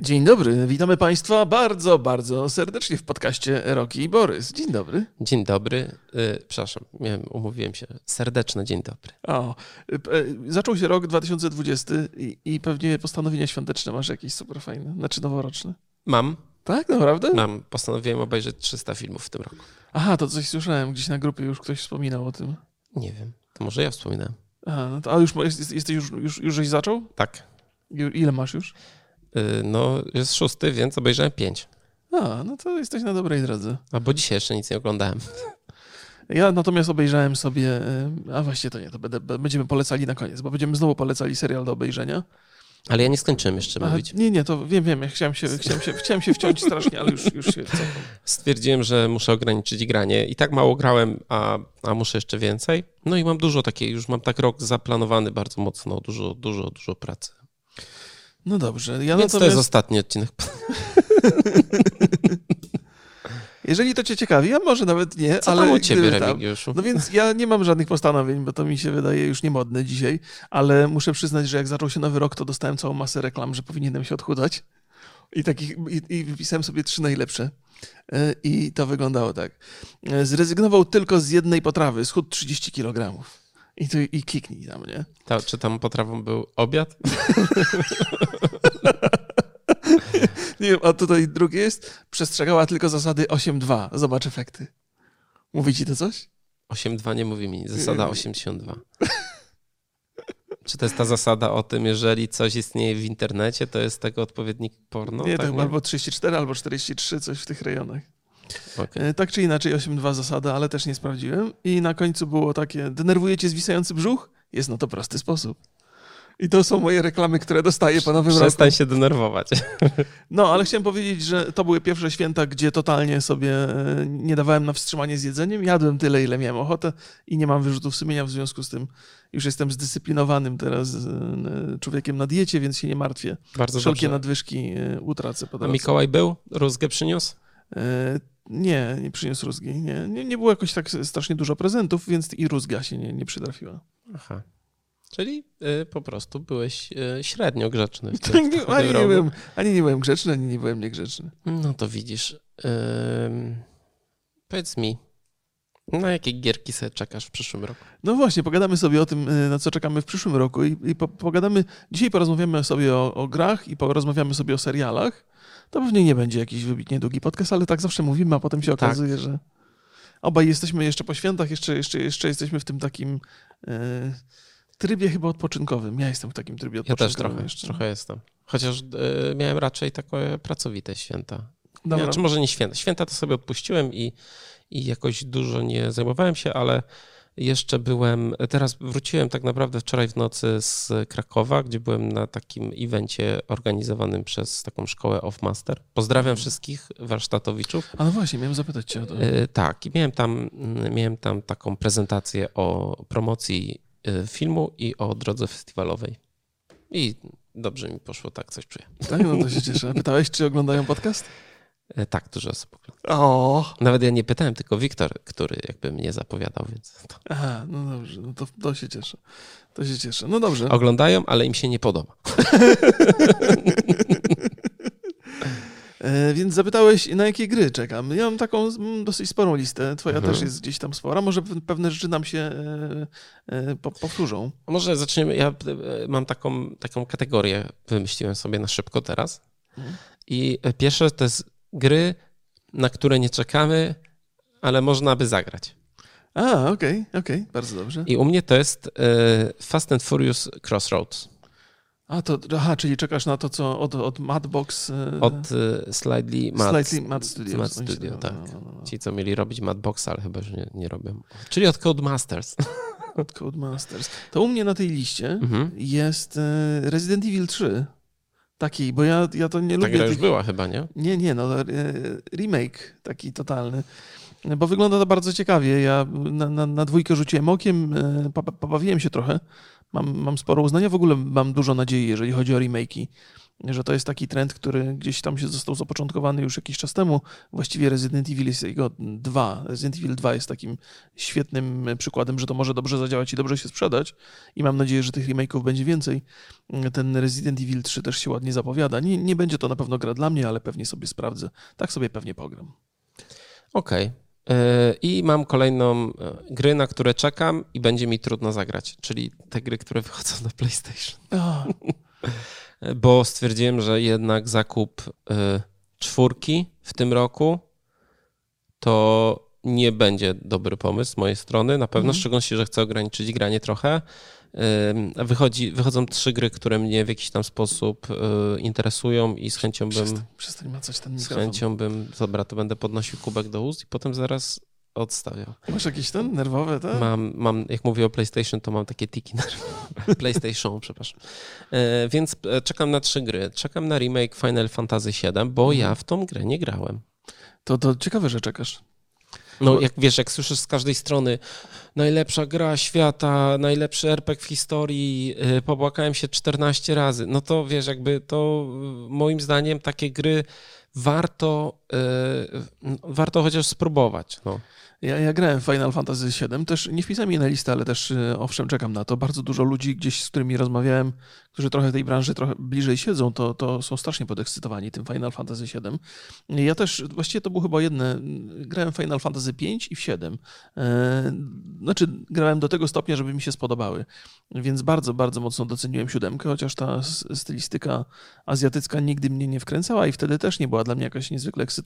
Dzień dobry, witamy Państwa bardzo, bardzo serdecznie w podcaście Roki i Borys. Dzień dobry. Dzień dobry. Yy, przepraszam, miałem, umówiłem się. Serdeczny dzień dobry. O, y, y, zaczął się rok 2020 i, i pewnie postanowienia świąteczne masz jakieś super fajne, znaczy noworoczne. Mam. Tak, naprawdę? Mam. Postanowiłem obejrzeć 300 filmów w tym roku. Aha, to coś słyszałem, gdzieś na grupie już ktoś wspominał o tym. Nie wiem, to może ja wspominałem. Aha, no to, a już jest, jesteś już, już, już żeś zaczął? Tak. Ile masz już? Yy, no, jest szósty, więc obejrzałem pięć. A, no to jesteś na dobrej drodze. A bo dzisiaj jeszcze nic nie oglądałem. Ja natomiast obejrzałem sobie, y, a właściwie to nie, to będę, będziemy polecali na koniec, bo będziemy znowu polecali serial do obejrzenia. Ale ja nie skończyłem jeszcze Aha, mówić. Nie, nie, to wiem, wiem, ja chciałem się, chciałem się, chciałem się wciąć strasznie, ale już, już się cofam. Stwierdziłem, że muszę ograniczyć granie. I tak mało grałem, a, a muszę jeszcze więcej. No i mam dużo takiej, już mam tak rok zaplanowany bardzo mocno, dużo, dużo, dużo pracy. No dobrze. Ja Więc natomiast, to jest ostatni odcinek. jeżeli to cię ciekawi, a może nawet nie, Co ale tam u ciebie, tam- Remigiuszu? No więc ja nie mam żadnych postanowień, bo to mi się wydaje już niemodne dzisiaj, ale muszę przyznać, że jak zaczął się nowy rok, to dostałem całą masę reklam, że powinienem się odchudzać. I, takich, i, i wypisałem sobie trzy najlepsze. E, I to wyglądało tak. E, Zrezygnował tylko z jednej potrawy, schód 30 kg. I, to, I kliknij tam, nie? Ta, czy tam potrawą był obiad? Nie wiem, a tutaj drugie jest, przestrzegała tylko zasady 8.2. Zobacz efekty. Mówi ci to coś? 8.2 nie mówi mi, zasada 82. Czy to jest ta zasada o tym, jeżeli coś istnieje w internecie, to jest tego odpowiednik porno? nie, tak to chyba albo 34, albo 43, coś w tych rejonach. Okej. E, Tak czy inaczej 8.2 zasada, ale też nie sprawdziłem. I na końcu było takie, denerwuje cię zwisający brzuch? Jest na to prosty sposób. I to są moje reklamy, które dostaję po nowym roku. Przestań się denerwować. No, ale chciałem powiedzieć, że to były pierwsze święta, gdzie totalnie sobie e, nie dawałem na wstrzymanie z jedzeniem. Jadłem tyle, ile miałem ochotę i nie mam wyrzutów sumienia w związku z tym. Już jestem zdyscyplinowanym teraz e, człowiekiem na diecie, więc się nie martwię. Bardzo Wszelkie dobrze. nadwyżki utracę po A. Mikołaj był? Rózgę przyniósł? E, Nie, nie przyniósł rózgi. Nie, nie, nie było jakoś tak strasznie dużo prezentów, więc i rózga się nie, nie przytrafiła. Aha. Czyli y, po prostu byłeś y, średnio grzeczny w tym, w ani, nie byłem, ani nie byłem grzeczny, ani nie byłem niegrzeczny. No to widzisz. Ym, powiedz mi, na jakie gierki sobie czekasz w przyszłym roku? No właśnie, pogadamy sobie o tym, y, na co czekamy w przyszłym roku i, i po, pogadamy, dzisiaj porozmawiamy sobie o, o grach i porozmawiamy sobie o serialach. To pewnie nie będzie jakiś wybitnie długi podcast, ale tak zawsze mówimy, a potem się Tak. okazuje, że obaj jesteśmy jeszcze po świętach, jeszcze, jeszcze, jeszcze jesteśmy w tym takim e, trybie chyba odpoczynkowym. Ja jestem w takim trybie Ja odpoczynkowym też trochę, jeszcze. trochę jestem. Chociaż y, miałem raczej takie pracowite święta. Dobra. Ja, czy może nie święta. Święta to sobie odpuściłem i, i jakoś dużo nie zajmowałem się, ale jeszcze byłem, teraz wróciłem tak naprawdę wczoraj w nocy z Krakowa, gdzie byłem na takim evencie organizowanym przez taką szkołę Off Master. Pozdrawiam wszystkich warsztatowiczów. A no właśnie, miałem zapytać cię o to. E, Tak, i miałem tam, miałem tam taką prezentację o promocji e, filmu i o drodze festiwalowej. I dobrze mi poszło, tak coś czuję. Tak, no to się cieszę. Pytałeś, czy oglądają podcast? E, Tak, dużo osób. ogląda. O, Nawet ja nie pytałem, tylko Wiktor, który jakby mnie zapowiadał, więc to. Aha, no dobrze, no to, to się cieszę. To się cieszę. No dobrze. oglądają, ale im się nie podoba. E, więc zapytałeś, na jakie gry czekam. Ja mam taką mm, dosyć sporą listę. Twoja Mhm. też jest gdzieś tam spora. Może pe- pewne rzeczy nam się e, po, powtórzą. Może zaczniemy, ja mam taką, taką kategorię, wymyśliłem sobie na szybko teraz. Mhm. I pierwsze to jest gry, na które nie czekamy, ale można by zagrać. A, okej, okej, bardzo dobrze. I u mnie to jest e, Fast and Furious Crossroads A to, aha, czyli czekasz na to, co od, od Madbox. e, od e, Slightly Mad, Slightly Mad Studios. Mad oni się Studio, tak. No, no, no. Ci, co mieli robić Madboxa, ale chyba już nie, nie robią. Czyli od Codemasters. Codemasters. To u mnie na tej liście Mhm. jest Resident Evil 3. Taki, bo ja, ja to nie Ta lubię gra już tych była chyba, nie? Nie, nie, no e, remake taki totalny. Bo wygląda to bardzo ciekawie. Ja na, na, na dwójkę rzuciłem okiem, e, po- pobawiłem się trochę. Mam, mam sporo uznania. W ogóle mam dużo nadziei, jeżeli chodzi o remake'i że to jest taki trend, który gdzieś tam się został zapoczątkowany już jakiś czas temu. Właściwie Resident Evil jest jego dwa. Resident Evil 2 jest takim świetnym przykładem, że to może dobrze zadziałać i dobrze się sprzedać i mam nadzieję, że tych remake'ów będzie więcej. Ten Resident Evil 3 też się ładnie zapowiada. Nie, nie będzie to na pewno gra dla mnie, ale pewnie sobie sprawdzę. Tak sobie pewnie pogram. Okej. Okay. I mam kolejną e, gry, na które czekam i będzie mi trudno zagrać, czyli te gry, które wychodzą na PlayStation. Oh. bo stwierdziłem, że jednak zakup y, czwórki w tym roku to nie będzie dobry pomysł z mojej strony. Na pewno, mhm. szczególnie, że chcę ograniczyć granie trochę. Wychodzi, wychodzą trzy gry, które mnie w jakiś tam sposób y, interesują i z chęcią bym. Przestań, przestań macać ten mikrofon. Z chęcią bym, dobra, to będę podnosił kubek do ust i potem zaraz odstawiał. Masz jakieś ten nerwowe, tak? Mam, mam, jak mówię o PlayStation, to mam takie tiki nerwowe. PlayStation, przepraszam. E, więc e, czekam na trzy gry. Czekam na remake Final Fantasy VII, bo mhm. ja w tą grę nie grałem. To, to ciekawe, że czekasz. No, jak wiesz, jak słyszysz z każdej strony najlepsza gra świata, najlepszy RPG w historii, yy, pobłakałem się 14 razy, no to wiesz, jakby to y, moim zdaniem takie gry warto, warto chociaż spróbować. No. Ja, ja grałem w Final Fantasy VII, też nie wpisałem jej na listę, ale też y, owszem, czekam na to. Bardzo dużo ludzi gdzieś, z którymi rozmawiałem, którzy trochę tej branży trochę bliżej siedzą, to, to są strasznie podekscytowani tym Final Fantasy VII. Ja też, właściwie to było chyba jedne, grałem Final Fantasy V i w 7. E, znaczy, grałem do tego stopnia, żeby mi się spodobały, więc bardzo, bardzo mocno doceniłem siódemkę, chociaż ta stylistyka azjatycka nigdy mnie nie wkręcała i wtedy też nie była dla mnie jakaś niezwykle ekscytująca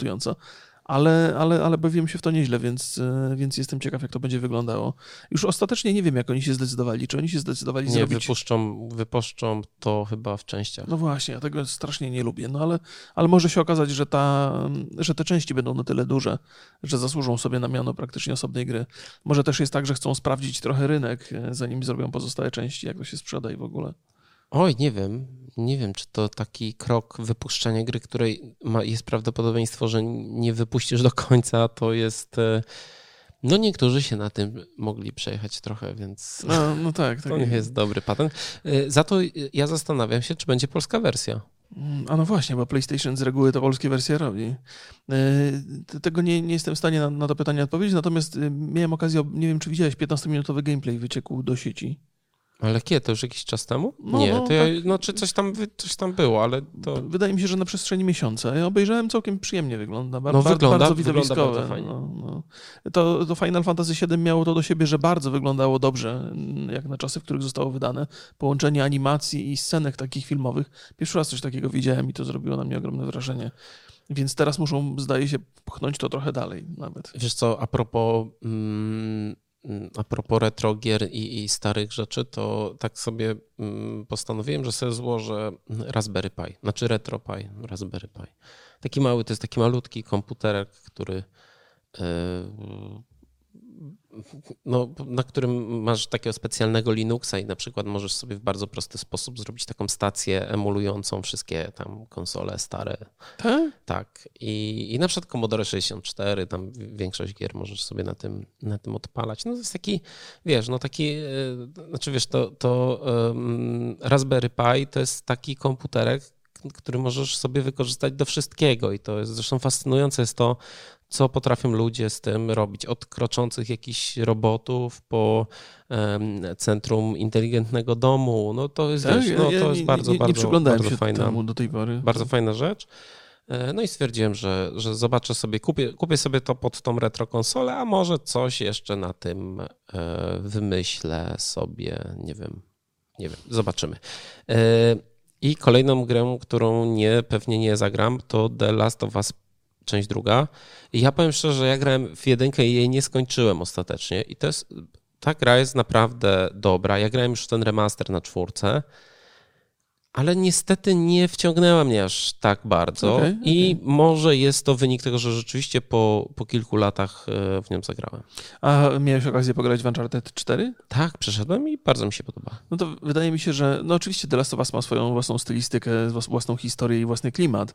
ale, ale, ale bawiłem się w to nieźle, więc, e, więc jestem ciekaw, jak to będzie wyglądało. Już ostatecznie nie wiem, jak oni się zdecydowali. Czy oni się zdecydowali nie, zrobić... wypuszczą, wypuszczą to chyba w częściach. No właśnie, ja tego strasznie nie lubię, no ale, ale może się okazać, że, ta, że te części będą na tyle duże, że zasłużą sobie na miano praktycznie osobnej gry. Może też jest tak, że chcą sprawdzić trochę rynek, e, zanim zrobią pozostałe części, jak to się sprzeda i w ogóle. Oj, nie wiem. Nie wiem, czy to taki krok wypuszczenia gry, której ma, jest prawdopodobieństwo, że nie wypuścisz do końca, to jest. E, no niektórzy się na tym mogli przejechać trochę, więc no, no tak, tak. to nie jest dobry patent. E, za to ja zastanawiam się, czy będzie polska wersja. A no właśnie, bo PlayStation z reguły to polskie wersje robi. E, tego nie, nie jestem w stanie na, na to pytanie odpowiedzieć, natomiast miałem okazję, nie wiem czy widziałeś, 15-minutowy gameplay wyciekł do sieci. Ale kiedy? To już jakiś czas temu? No, nie, no, to ja, tak. no, czy coś tam, coś tam było, ale to... Wydaje mi się, że na przestrzeni miesiąca. Ja obejrzałem, całkiem przyjemnie wygląda. Bar no, wygląda, bardzo widowiskowe. Wygląda bardzo no, no. To, to Final Fantasy VII miało to do siebie, że bardzo wyglądało dobrze, jak na czasy, w których zostało wydane. Połączenie animacji i scenek takich filmowych. Pierwszy raz coś takiego widziałem i to zrobiło na mnie ogromne wrażenie. Więc teraz muszą, zdaje się, pchnąć to trochę dalej nawet. Wiesz co, a propos... Mm a propos retro gier i, i, starych rzeczy, to tak sobie mm, postanowiłem, że sobie złożę Raspberry Pi, znaczy Retro Pi, Raspberry Pi. Taki mały, to jest taki malutki komputerek, który e, no, na którym masz takiego specjalnego Linuxa i na przykład możesz sobie w bardzo prosty sposób zrobić taką stację emulującą wszystkie tam konsole stare. Tak? Tak. I, i na przykład Commodore 64, tam większość gier możesz sobie na tym, na tym odpalać. No to jest taki, wiesz, no taki, e, znaczy wiesz, to, to um, Raspberry Pi to jest taki komputerek, który możesz sobie wykorzystać do wszystkiego i to jest zresztą fascynujące jest to, co potrafią ludzie z tym robić, od kroczących jakichś robotów po um, centrum inteligentnego domu. No to jest, tak, wiesz, no, to jest bardzo, nie, nie, bardzo, bardzo fajna, do tej pory. bardzo fajna rzecz. E, no i stwierdziłem, że, że zobaczę sobie, kupię, kupię sobie to pod tą retro konsolę, a może coś jeszcze na tym e, wymyślę sobie, nie wiem, nie wiem, zobaczymy. E, I kolejną grę, którą nie, pewnie nie zagram, to The Last of Us część druga. I ja powiem szczerze, że ja grałem w jedynkę i jej nie skończyłem ostatecznie. I to jest, ta gra jest naprawdę dobra. Ja grałem już ten remaster na czwórce ale niestety nie wciągnęła mnie aż tak bardzo okay, i okay. może jest to wynik tego, że rzeczywiście po, po kilku latach e, w nią zagrałem. A miałeś okazję pograć w Uncharted 4? Tak, przeszedłem i bardzo mi się podoba. No to wydaje mi się, że no oczywiście The Last of Us ma swoją własną stylistykę, własną historię i własny klimat,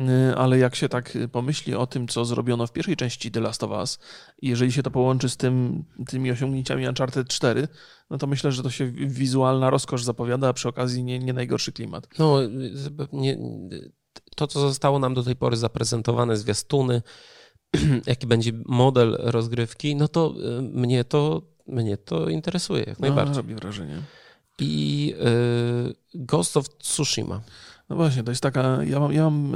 y, ale jak się tak pomyśli o tym, co zrobiono w pierwszej części The Last of Us, jeżeli się to połączy z tym, tymi osiągnięciami Uncharted 4, no to myślę, że to się wizualna rozkosz zapowiada, a przy okazji nie, nie najgorszy klimat. No, nie, to, co zostało nam do tej pory zaprezentowane, zwiastuny, jaki będzie model rozgrywki, no to y, mnie to, mnie to interesuje jak No, najbardziej. robi wrażenie. I y, Ghost of Tsushima. No właśnie, to jest taka, ja mam, ja mam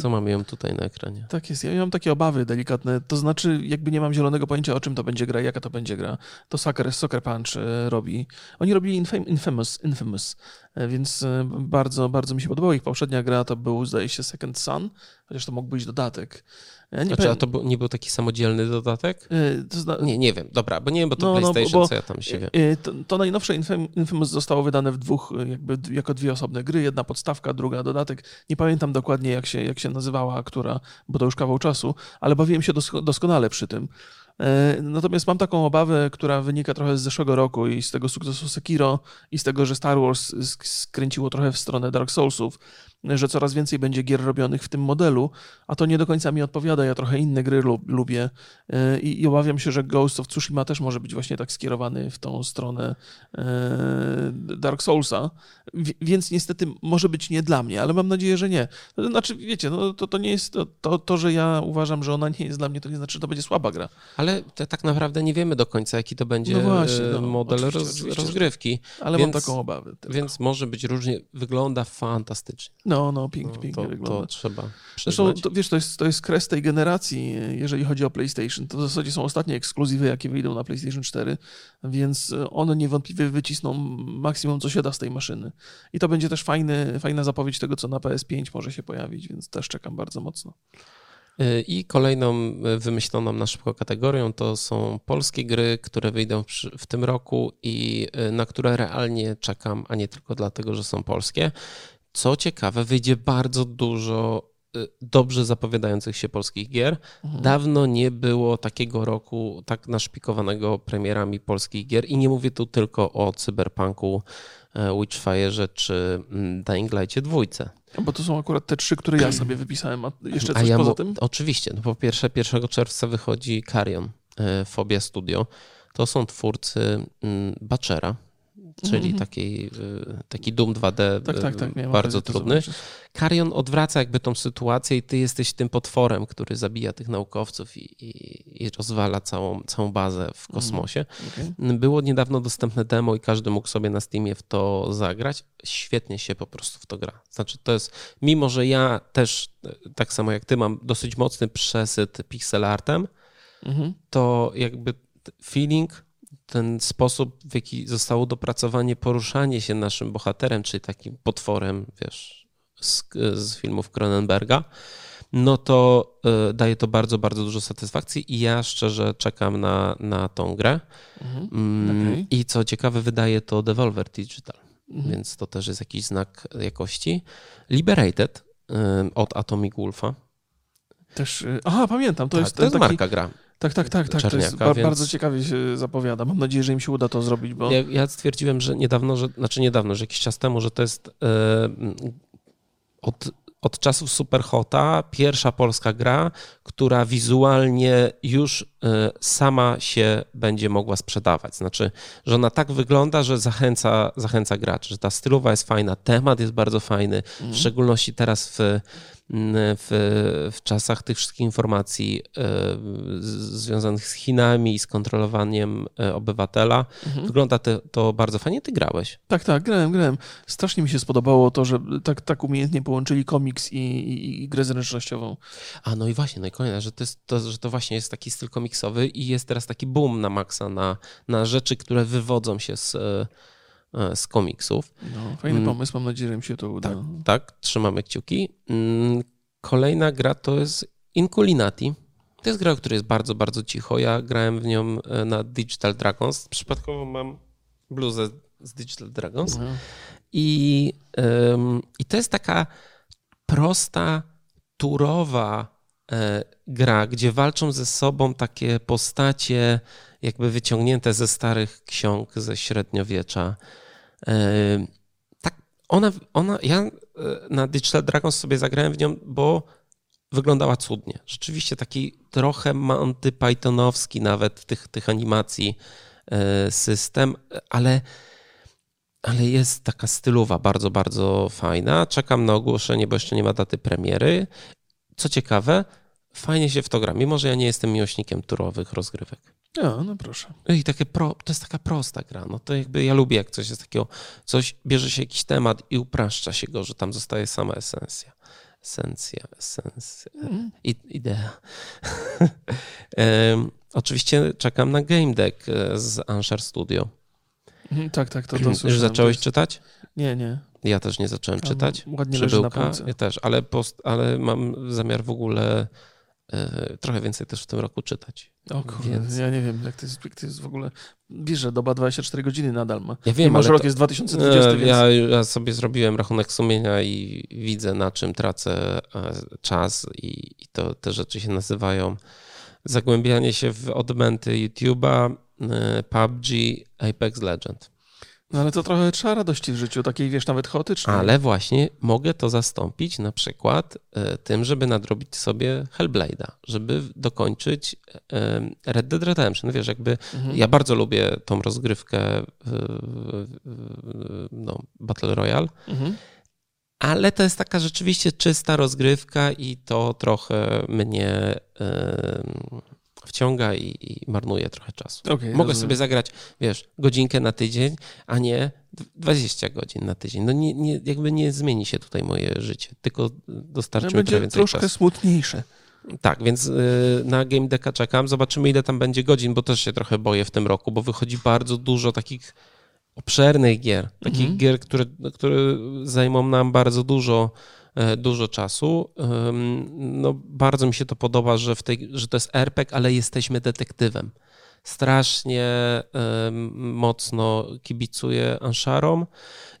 Co mamy ją tutaj na ekranie? tak jest, ja mam takie obawy delikatne, to znaczy jakby nie mam zielonego pojęcia o czym to będzie gra, jaka to będzie gra. To Sucker, Sucker Punch e, robi. Oni robili Infam- Infamous, Infamous, e, więc e, bardzo, bardzo mi się podobało. Ich poprzednia gra to był, zdaje się, Second Sun, chociaż to mógł być dodatek. Nie Znaczy, a to był, nie był taki samodzielny dodatek? e, to zna- Nie, nie wiem. Dobra, bo nie wiem, bo to No, no, bo- PlayStation, bo- co ja tam się wiem. E, To, to najnowsze Infam- Infamous zostało wydane w dwóch, e, jakby jako dwie osobne gry. Jedna podstawka, druga dodatek. Nie pamiętam dokładnie, jak się, jak się nazywała, która, bo to już kawał czasu, ale bawiłem się dosko- doskonale przy tym. E, Natomiast mam taką obawę, która wynika trochę z zeszłego roku i z tego sukcesu Sekiro i z tego, że Star Wars sk- skręciło trochę w stronę Dark Soulsów, że coraz więcej będzie gier robionych w tym modelu, a to nie do końca mi odpowiada. Ja trochę inne gry lub, lubię e, i, i obawiam się, że Ghost of Tsushima też może być właśnie tak skierowany w tą stronę e, Dark Soulsa, Wi- więc niestety może być nie dla mnie, ale mam nadzieję, że nie. To Znaczy, wiecie, no, to, to nie jest to, to, że ja uważam, że ona nie jest dla mnie, to nie znaczy, że to będzie słaba gra. Ale te, tak naprawdę nie wiemy do końca, jaki to będzie No właśnie, e, no, model oczywiście, roz, oczywiście, rozgrywki. Ale Więc- mam taką obawę. Tylko. Więc może być różnie. Wygląda fantastycznie. No, no, pięknie, No, pięknie to, wygląda. to trzeba Zresztą, to, wiesz, to jest, to jest kres tej generacji, jeżeli chodzi o PlayStation. To w zasadzie są ostatnie ekskluzywy, jakie wyjdą na PlayStation 4, więc one niewątpliwie wycisną maksimum, co się da z tej maszyny. I to będzie też fajny, fajna zapowiedź tego, co na PS5 może się pojawić, więc też czekam bardzo mocno. Y, I kolejną y, wymyśloną na szybko kategorią to są polskie gry, które wyjdą w tym roku i y, na które realnie czekam, a nie tylko dlatego, że są polskie. Co ciekawe, wyjdzie bardzo dużo y, dobrze zapowiadających się polskich gier. Mhm. Dawno nie było takiego roku tak naszpikowanego premierami polskich gier i nie mówię tu tylko o Cyberpunku, e, Witchfire'ze czy mm, Dying Light'cie dwójce. Bo to są akurat te trzy, które ja sobie wypisałem, a jeszcze A coś ja poza tym? Oczywiście. No po pierwsze, 1 czerwca wychodzi Carrion, e, Phobia Studio. To są twórcy mm, Bachera, czyli Mhm. takiej, e, taki Doom 2D Tak, tak, tak. miałem bardzo trudny. Carrion odwraca jakby tą sytuację i ty jesteś tym potworem, który zabija tych naukowców i, i, i rozwala całą, całą bazę w kosmosie. Okej. Było niedawno dostępne demo i każdy mógł sobie na Steamie w to zagrać. Świetnie się po prostu w to gra. Znaczy to jest, mimo że ja też, e, tak samo jak ty, mam dosyć mocny przesyt pixel artem, Mhm. to jakby feeling, ten sposób, w jaki zostało dopracowanie poruszanie się naszym bohaterem, czyli takim potworem, wiesz, z, z filmów Cronenberga, no to y, daje to bardzo, bardzo dużo satysfakcji i ja szczerze czekam na, na tą grę. Mhm. Mm, Okej. I co ciekawe, wydaje to Devolver Digital, Mhm. więc to też jest jakiś znak jakości. Liberated y, od Atomic Wolfa. Też, y, aha, pamiętam, to tak, jest to jest taki, marka gra. Tak, tak, tak, tak. To jest Czarniaka, ba- więc- bardzo ciekawie się zapowiada. Mam nadzieję, że im się uda to zrobić, bo Ja, ja stwierdziłem, że niedawno, że, znaczy niedawno, że jakiś czas temu, że to jest e, od, od czasów Superhota pierwsza polska gra, która wizualnie już e, sama się będzie mogła sprzedawać. Znaczy, że ona tak wygląda, że zachęca, zachęca graczy, że ta stylowa jest fajna, temat jest bardzo fajny, w szczególności teraz w, w, w czasach tych wszystkich informacji e, związanych z Chinami i z kontrolowaniem e, obywatela. Wygląda to, to bardzo fajnie. Ty grałeś. Tak, tak, grałem, grałem. Strasznie mi się spodobało to, że tak, tak umiejętnie połączyli komiks i, i, i grę zręcznościową. A no i właśnie, no i kolejna, że to, jest, to, że to właśnie jest taki styl komiksowy i jest teraz taki boom na maksa na, na rzeczy, które wywodzą się z, e, z komiksów. No, fajny Mm. pomysł, mam nadzieję, że im się to uda. Tak, tak, trzymamy kciuki. Mm, Kolejna gra to jest Inculinati. To jest gra, o której jest bardzo, bardzo cicho. Ja grałem w nią e, na Digital Dragons. Przypadkowo mam bluzę z Digital Dragons. No. I, ym, I to jest taka prosta, turowa e, gra, gdzie walczą ze sobą takie postacie, jakby wyciągnięte ze starych ksiąg ze średniowiecza. Ym, tak, ona, ona, ja e, na Digital Dragons sobie zagrałem w nią, bo wyglądała cudnie. Rzeczywiście taki trochę Monty Pythonowski nawet tych, tych animacji e, system, ale, ale jest taka stylowa, bardzo, bardzo fajna. Czekam na ogłoszenie, bo jeszcze nie ma daty premiery. Co ciekawe, fajnie się w to gra, mimo że ja nie jestem miłośnikiem turowych rozgrywek. No, no proszę. I takie pro, to jest taka prosta gra. No to jakby ja lubię, jak coś jest takiego, coś bierze się jakiś temat i upraszcza się go, że tam zostaje sama esencja. Esencja, esencja, Mm. idea. Em, Oczywiście czekam na Game Deck e, z Anshar Studio. Mhm, Tak, tak, to, to Już zacząłeś jest- czytać? Nie, nie. Ja też nie zacząłem Tam czytać. Ładnie leży na Przybyłka, półce. ja też, ale, post, ale mam zamiar w ogóle trochę więcej też w tym roku czytać. O kurde, Więc- ja nie wiem, jak to, jest, jak to jest w ogóle... Wiesz, że doba 24 godziny nadal ma. Ja wiem, Mimo, że rok to- jest 2020, E, więc... Ja, ja sobie zrobiłem rachunek sumienia i widzę, na czym tracę e, czas, i, i to te rzeczy się nazywają zagłębianie się w odmęty YouTube'a, e, PUBG, Apex Legend. No ale to trochę trzeba radości w życiu, takiej wiesz, nawet chaotycznej. Ale właśnie mogę to zastąpić na przykład e, tym, żeby nadrobić sobie Hellblade'a, żeby dokończyć e, Red Dead Redemption. Wiesz, jakby Mhm. ja bardzo lubię tą rozgrywkę e, e, no, Battle Royale, Mhm. Ale to jest taka rzeczywiście czysta rozgrywka i to trochę mnie wciąga i, i marnuje trochę czasu. Okej, Mogę rozumiem. sobie zagrać, wiesz, godzinkę na tydzień, a nie dw- 20 godzin na tydzień. No nie, nie, jakby nie zmieni się tutaj moje życie, tylko dostarczy Że mi trochę więcej troszkę czasu. smutniejsze. Tak, więc y, na Game Decka czekam. Zobaczymy, ile tam będzie godzin, bo też się trochę boję w tym roku, bo wychodzi bardzo dużo takich obszernych gier, takich Mhm. gier, które, które zajmą nam bardzo dużo, dużo czasu. No, bardzo mi się to podoba, że, w tej, że to jest RPG, ale jesteśmy detektywem. Strasznie mocno kibicuję Ansharom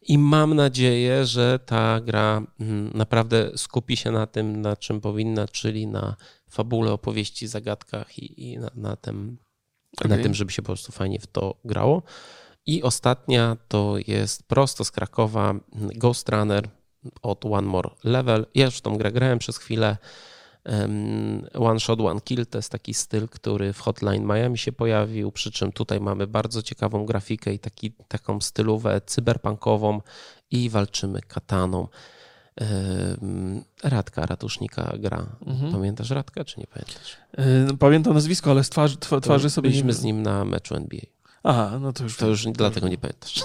i mam nadzieję, że ta gra mm, naprawdę skupi się na tym, na czym powinna, czyli na fabule, opowieści, zagadkach i, i na, na, tym, na Okej. tym, żeby się po prostu fajnie w to grało. I ostatnia to jest prosto z Krakowa mm, Ghost Runner od One More Level. Ja już w tą grę grałem przez chwilę. One Shot, One Kill to jest taki styl, który w Hotline Miami się pojawił, przy czym tutaj mamy bardzo ciekawą grafikę i taki, taką stylówę cyberpunkową i walczymy kataną. Radka Ratusznika gra. Mhm. Pamiętasz Radka, czy nie pamiętasz? Yy, Pamiętam nazwisko, ale z twarzy, twa- twarzy sobie nie... Byliśmy z nim na meczu NBA. Aha, no to już... To już dlatego nie pamiętasz.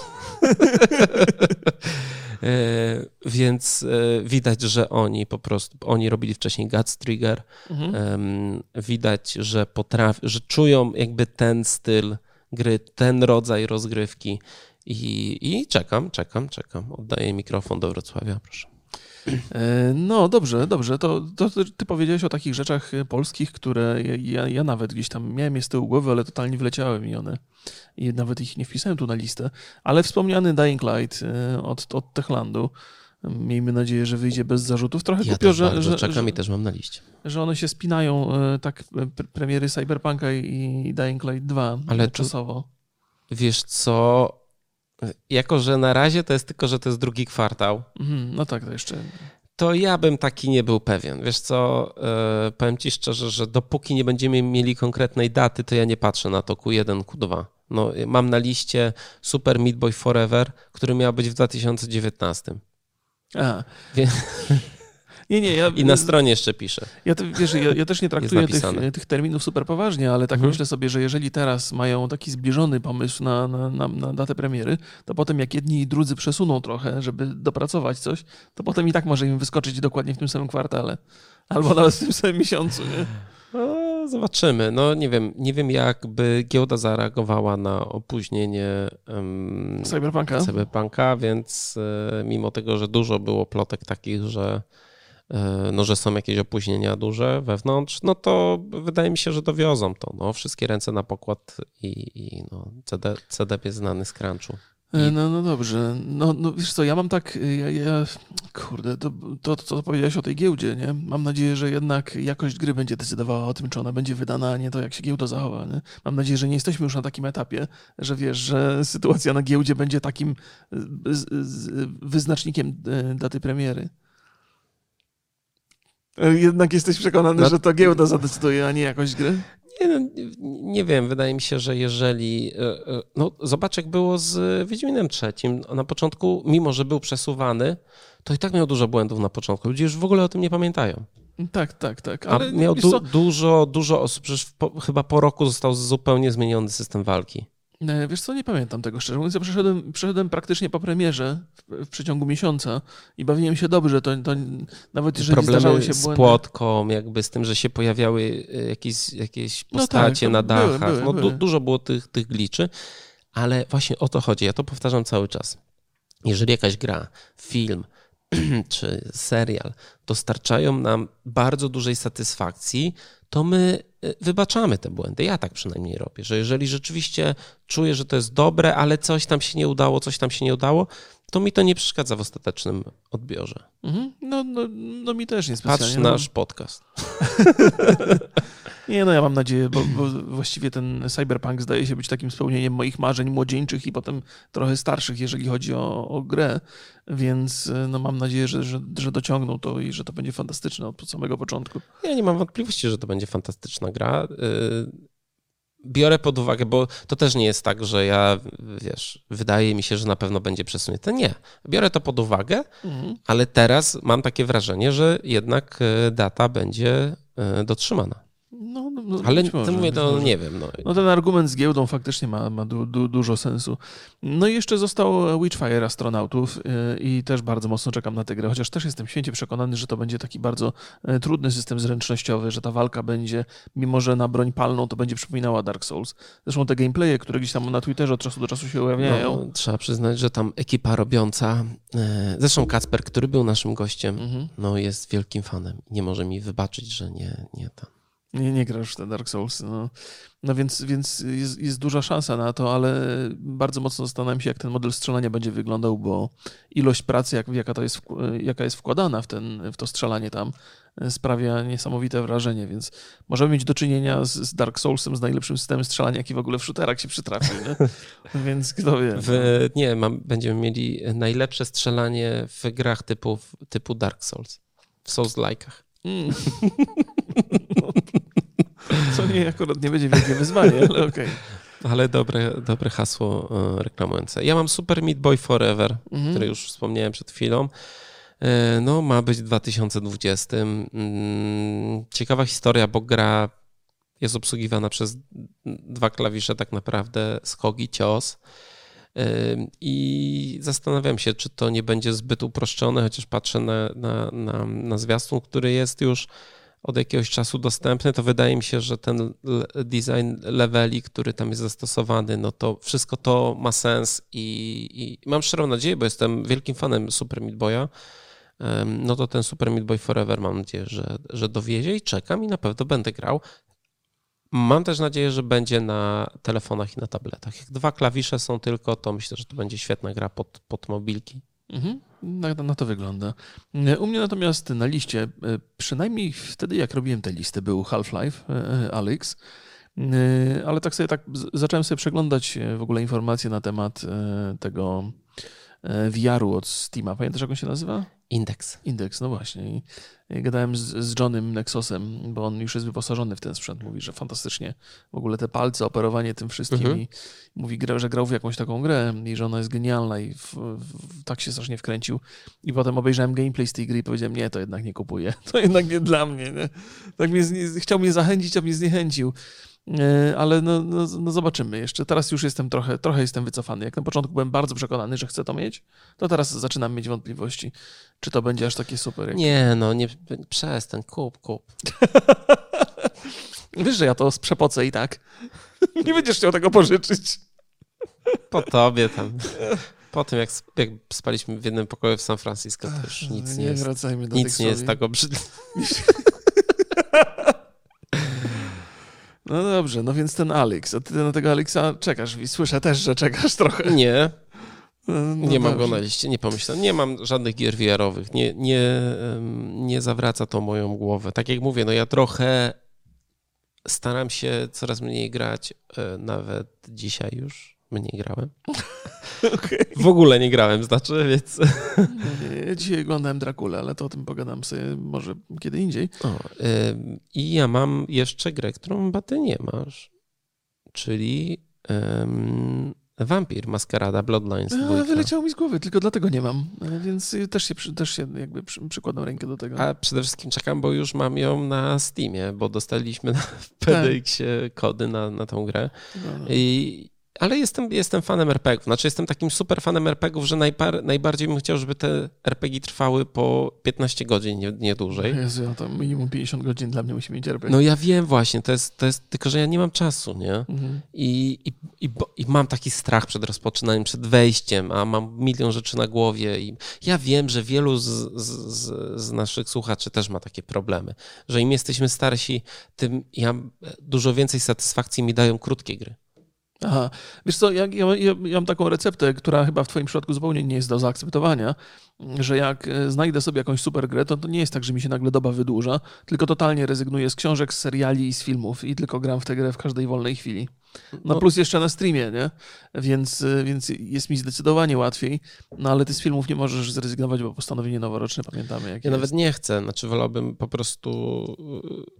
E, Więc e, widać, że oni po prostu, oni robili wcześniej Guts Trigger. Mhm. Widać, że potrafią, że czują jakby ten styl gry, ten rodzaj rozgrywki. I, I czekam, czekam, czekam. Oddaję mikrofon do Wrocławia, proszę. E, No dobrze, dobrze. To, to ty- powiedziałeś o takich rzeczach e, polskich, które ja, ja, nawet gdzieś tam miałem je z tyłu głowy, ale totalnie wleciały mi one. I nawet ich nie wpisałem tu na listę. Ale wspomniany Dying Light e, od, od Techlandu. Miejmy nadzieję, że wyjdzie bez zarzutów. Trochę Ja głupio, że, że, czekam że, i też mam na liście. że one się spinają, tak pre- premiery Cyberpunka i Dying Light 2 Ale e, tu- czasowo. Wiesz co, jako że na razie to jest tylko, że to jest drugi kwartał, Mhm, no tak, to jeszcze... to ja bym taki nie był pewien. Wiesz co, e, powiem ci szczerze, że dopóki nie będziemy mieli konkretnej daty, to ja nie patrzę na to Q1, Q2. No, mam na liście Super Meat Boy Forever, który miał być w 2019. A. Wie- Nie, nie, ja... I na stronie jeszcze piszę. Ja, wiesz, ja, ja też nie traktuję tych, tych terminów super poważnie, ale tak Mhm. myślę sobie, że jeżeli teraz mają taki zbliżony pomysł na, na, na, na datę premiery, to potem jak jedni i drudzy przesuną trochę, żeby dopracować coś, to potem i tak może im wyskoczyć dokładnie w tym samym kwartale. Albo nawet w tym samym miesiącu. Nie? No, zobaczymy. No nie wiem, nie wiem jakby giełda zareagowała na opóźnienie em, Cyberpunka? Cyberpunka, więc e, mimo tego, że dużo było plotek takich, że, no, że są jakieś opóźnienia duże wewnątrz, no to wydaje mi się, że dowiozą to. No, wszystkie ręce na pokład i, i no, CD, CD jest znany z crunchu. E, No, no dobrze. No, no wiesz co, ja mam tak, ja, ja kurde, to, to, to co powiedziałeś o tej giełdzie, nie? Mam nadzieję, że jednak jakość gry będzie decydowała o tym, czy ona będzie wydana, a nie to, jak się giełda zachowa, nie? Mam nadzieję, że nie jesteśmy już na takim etapie, że wiesz, że sytuacja na giełdzie będzie takim wyznacznikiem y, daty premiery. E, Jednak jesteś przekonany, No- że to giełda zadecyduje, a nie jakość gry? Nie, no, nie wiem, wydaje mi się, że jeżeli. e, e, No, zobacz, jak było z Wiedźminem trzecim. Na początku, mimo że był przesuwany, to i tak miał dużo błędów na początku. Ludzie już w ogóle o tym nie pamiętają. Tak, tak, tak. A Ale miał wiesz du- dużo, dużo osób. Przecież po, chyba po roku został zupełnie zmieniony system walki. E, Wiesz co, nie pamiętam tego szczerze mówiąc. Ja przeszedłem, przeszedłem praktycznie po premierze w, w przeciągu miesiąca i bawiłem się dobrze. To, to nawet jeżeli zdarzały Problemy się z błędy... płotką, jakby z tym, że się pojawiały e, jakieś, jakieś No postacie tak, na to były, dachach. były, no, du- dużo było tych, tych gliczy, ale właśnie o to chodzi. Ja to powtarzam cały czas. Jeżeli jakaś gra, film czy serial dostarczają nam bardzo dużej satysfakcji, to my y, wybaczamy te błędy. Ja tak przynajmniej robię, że jeżeli rzeczywiście czuję, że to jest dobre, ale coś tam się nie udało, coś tam się nie udało, to mi to nie przeszkadza w ostatecznym odbiorze. Mhm. No, no, no mi też nie specjalnie. Patrz no. nasz podcast. Nie, no ja mam nadzieję, bo, bo właściwie ten cyberpunk zdaje się być takim spełnieniem moich marzeń młodzieńczych i potem trochę starszych, jeżeli chodzi o, o grę, więc y, no mam nadzieję, że, że, że dociągną to i że to będzie fantastyczne od samego początku. Ja nie mam wątpliwości, że to będzie fantastyczna gra. Y, Biorę pod uwagę, bo to też nie jest tak, że ja, wiesz, wydaje mi się, że na pewno będzie przesunięte. Nie. Biorę to pod uwagę, Mhm. ale teraz mam takie wrażenie, że jednak y, data będzie dotrzymana. No, no, no, Ale może, mówię, to może. nie wiem. No. No ten argument z giełdą faktycznie ma, ma du, du, dużo sensu. No i jeszcze został Witchfire Astronautów yy, i też bardzo mocno czekam na tę grę, chociaż też jestem święcie przekonany, że to będzie taki bardzo e, trudny system zręcznościowy, że ta walka będzie, mimo że na broń palną, to będzie przypominała Dark Souls. Zresztą te gameplaye, które gdzieś tam na Twitterze od czasu do czasu się ujawniają. No, trzeba przyznać, że tam ekipa robiąca, y, zresztą Kacper, który był naszym gościem, Mhm. no jest wielkim fanem. Nie może mi wybaczyć, że nie, nie tam. Nie, nie grasz w te Dark Souls. No, no więc, więc jest, jest duża szansa na to, ale bardzo mocno zastanawiam się, jak ten model strzelania będzie wyglądał, bo ilość pracy, jak, jaka, to jest, jaka jest wkładana w, ten, w to strzelanie tam, sprawia niesamowite wrażenie, więc możemy mieć do czynienia z, z Dark Soulsem, z najlepszym systemem strzelania, jaki w ogóle w shooterach się przytrafił. Więc kto wie. W, nie, mam, będziemy mieli najlepsze strzelanie w grach typu, typu Dark Souls. W Souls-like'ach. Mm. Co nie, akurat nie będzie wielkie wyzwanie, ale okej. Ale dobre, dobre hasło e, reklamujące. Ja mam Super Meat Boy Forever, Mhm. które już wspomniałem przed chwilą. E, No, ma być w 2020. Mm, Ciekawa historia, bo gra jest obsługiwana przez dwa klawisze tak naprawdę, skok i cios. E, I zastanawiam się, czy to nie będzie zbyt uproszczone, chociaż patrzę na, na, na, na zwiastun, który jest już od jakiegoś czasu dostępny, to wydaje mi się, że ten design leveli, który tam jest zastosowany, no to wszystko to ma sens i, i mam szczerą nadzieję, bo jestem wielkim fanem Super Meat Boya, no to ten Super Meat Boy Forever mam nadzieję, że, że dowiezie i czekam i na pewno będę grał. Mam też nadzieję, że będzie na telefonach i na tabletach. Jak dwa klawisze są tylko, to myślę, że to będzie świetna gra pod, pod mobilki. Mhm. Na, na to wygląda. U mnie natomiast na liście, e, przynajmniej wtedy jak robiłem tę listę, był Half-Life e, E, ale tak sobie tak zacząłem sobie przeglądać w ogóle informacje na temat tego VR-u od Steama. Pamiętasz jak on się nazywa? Indeks. Index, no właśnie. I gadałem z, z Johnem Nexosem, bo on już jest wyposażony w ten sprzęt. Mówi, że fantastycznie w ogóle te palce, operowanie tym wszystkim. Mhm. I mówi, że grał w jakąś taką grę i że ona jest genialna i w, w, tak się strasznie wkręcił. I potem obejrzałem gameplay z tej gry i powiedziałem, nie, to jednak nie kupuję. To jednak nie dla mnie. Nie? Tak mnie, chciał mnie zachęcić, a mnie zniechęcił. E, Ale no, no, no zobaczymy jeszcze. Teraz już jestem trochę, trochę jestem wycofany. Jak na początku byłem bardzo przekonany, że chcę to mieć, to teraz zaczynam mieć wątpliwości, czy to będzie aż takie super. Jak... Nie, no nie przestań, kup, kup. Wiesz, że ja to przepocę i tak. Nie będziesz chciał tego pożyczyć. Po tobie tam. Po tym, jak, jak spaliśmy w jednym pokoju w San Francisco, to już nic nie, nie jest. wracajmy do Nic nie jest tak obrzydliwe. No dobrze, no więc ten Alex. A ty na tego Alexa czekasz i słyszę też, że czekasz trochę. Nie, No, no nie mam go dobrze. na liście, nie pomyślałem. Nie mam żadnych gier VR-owych. Nie, nie, nie zawraca to moją głowę. Tak jak mówię, no ja trochę staram się coraz mniej grać, e, nawet dzisiaj już. mniej grałem. Okay. W ogóle nie grałem, znaczy, więc... Ja dzisiaj oglądałem Drakulę, ale to o tym pogadam sobie może kiedy indziej. O, I ja mam jeszcze grę, którą chyba ty nie masz, czyli Vampir Maskarada Bloodlines 2. A, wyleciało mi z głowy, tylko dlatego nie mam, e, więc też się, też się jakby przy, przykładam rękę do tego. A przede wszystkim czekam, bo już mam ją na Steamie, bo dostaliśmy na PDX-ie kody na, na tą grę. No, no. I, ale jestem, jestem fanem RPGów. Znaczy, jestem takim super fanem RPGów, że najpar, najbardziej bym chciał, żeby te RPG trwały po 15 godzin, nie, nie dłużej. Jezu, ja to minimum 50 godzin dla mnie musi mieć RPG. No ja wiem właśnie, to jest, to jest tylko, że ja nie mam czasu, nie? Mhm. I, i, i, bo, I mam taki strach przed rozpoczynaniem, przed wejściem, a mam milion rzeczy na głowie. I ja wiem, że wielu z, z, z, z naszych słuchaczy też ma takie problemy, że im jesteśmy starsi, tym ja, dużo więcej satysfakcji mi dają krótkie gry. Aha, wiesz co, ja, ja, ja, mam taką receptę, która chyba w twoim przypadku zupełnie nie jest do zaakceptowania, że jak e, znajdę sobie jakąś super grę, to, to nie jest tak, że mi się nagle doba wydłuża, tylko totalnie rezygnuję z książek, z seriali i z filmów i tylko gram w tę grę w każdej wolnej chwili. No, plus jeszcze na streamie, nie? Więc, więc jest mi zdecydowanie łatwiej, no ale ty z filmów nie możesz zrezygnować, bo postanowienie noworoczne pamiętamy, jakie Ja nawet jest. nie chcę, znaczy wolałbym po prostu,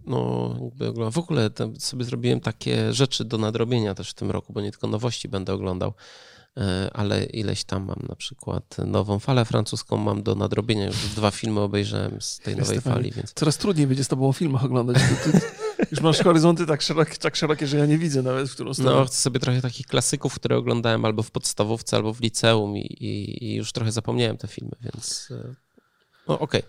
no jakby. W ogóle sobie zrobiłem takie rzeczy do nadrobienia też w tym roku, bo nie tylko nowości będę oglądał, e, ale ileś tam mam na przykład nową falę francuską mam do nadrobienia. Już dwa filmy obejrzałem z tej nowej Stefanie, fali, więc Coraz trudniej będzie z tobą o filmach oglądać. Ty, ty, już masz horyzonty tak szerokie, tak szerokie, że ja nie widzę nawet, w którą stronę. no, chcę sobie trochę takich klasyków, które oglądałem albo w podstawówce, albo w liceum i, i, i już trochę zapomniałem te filmy, więc e, no okej.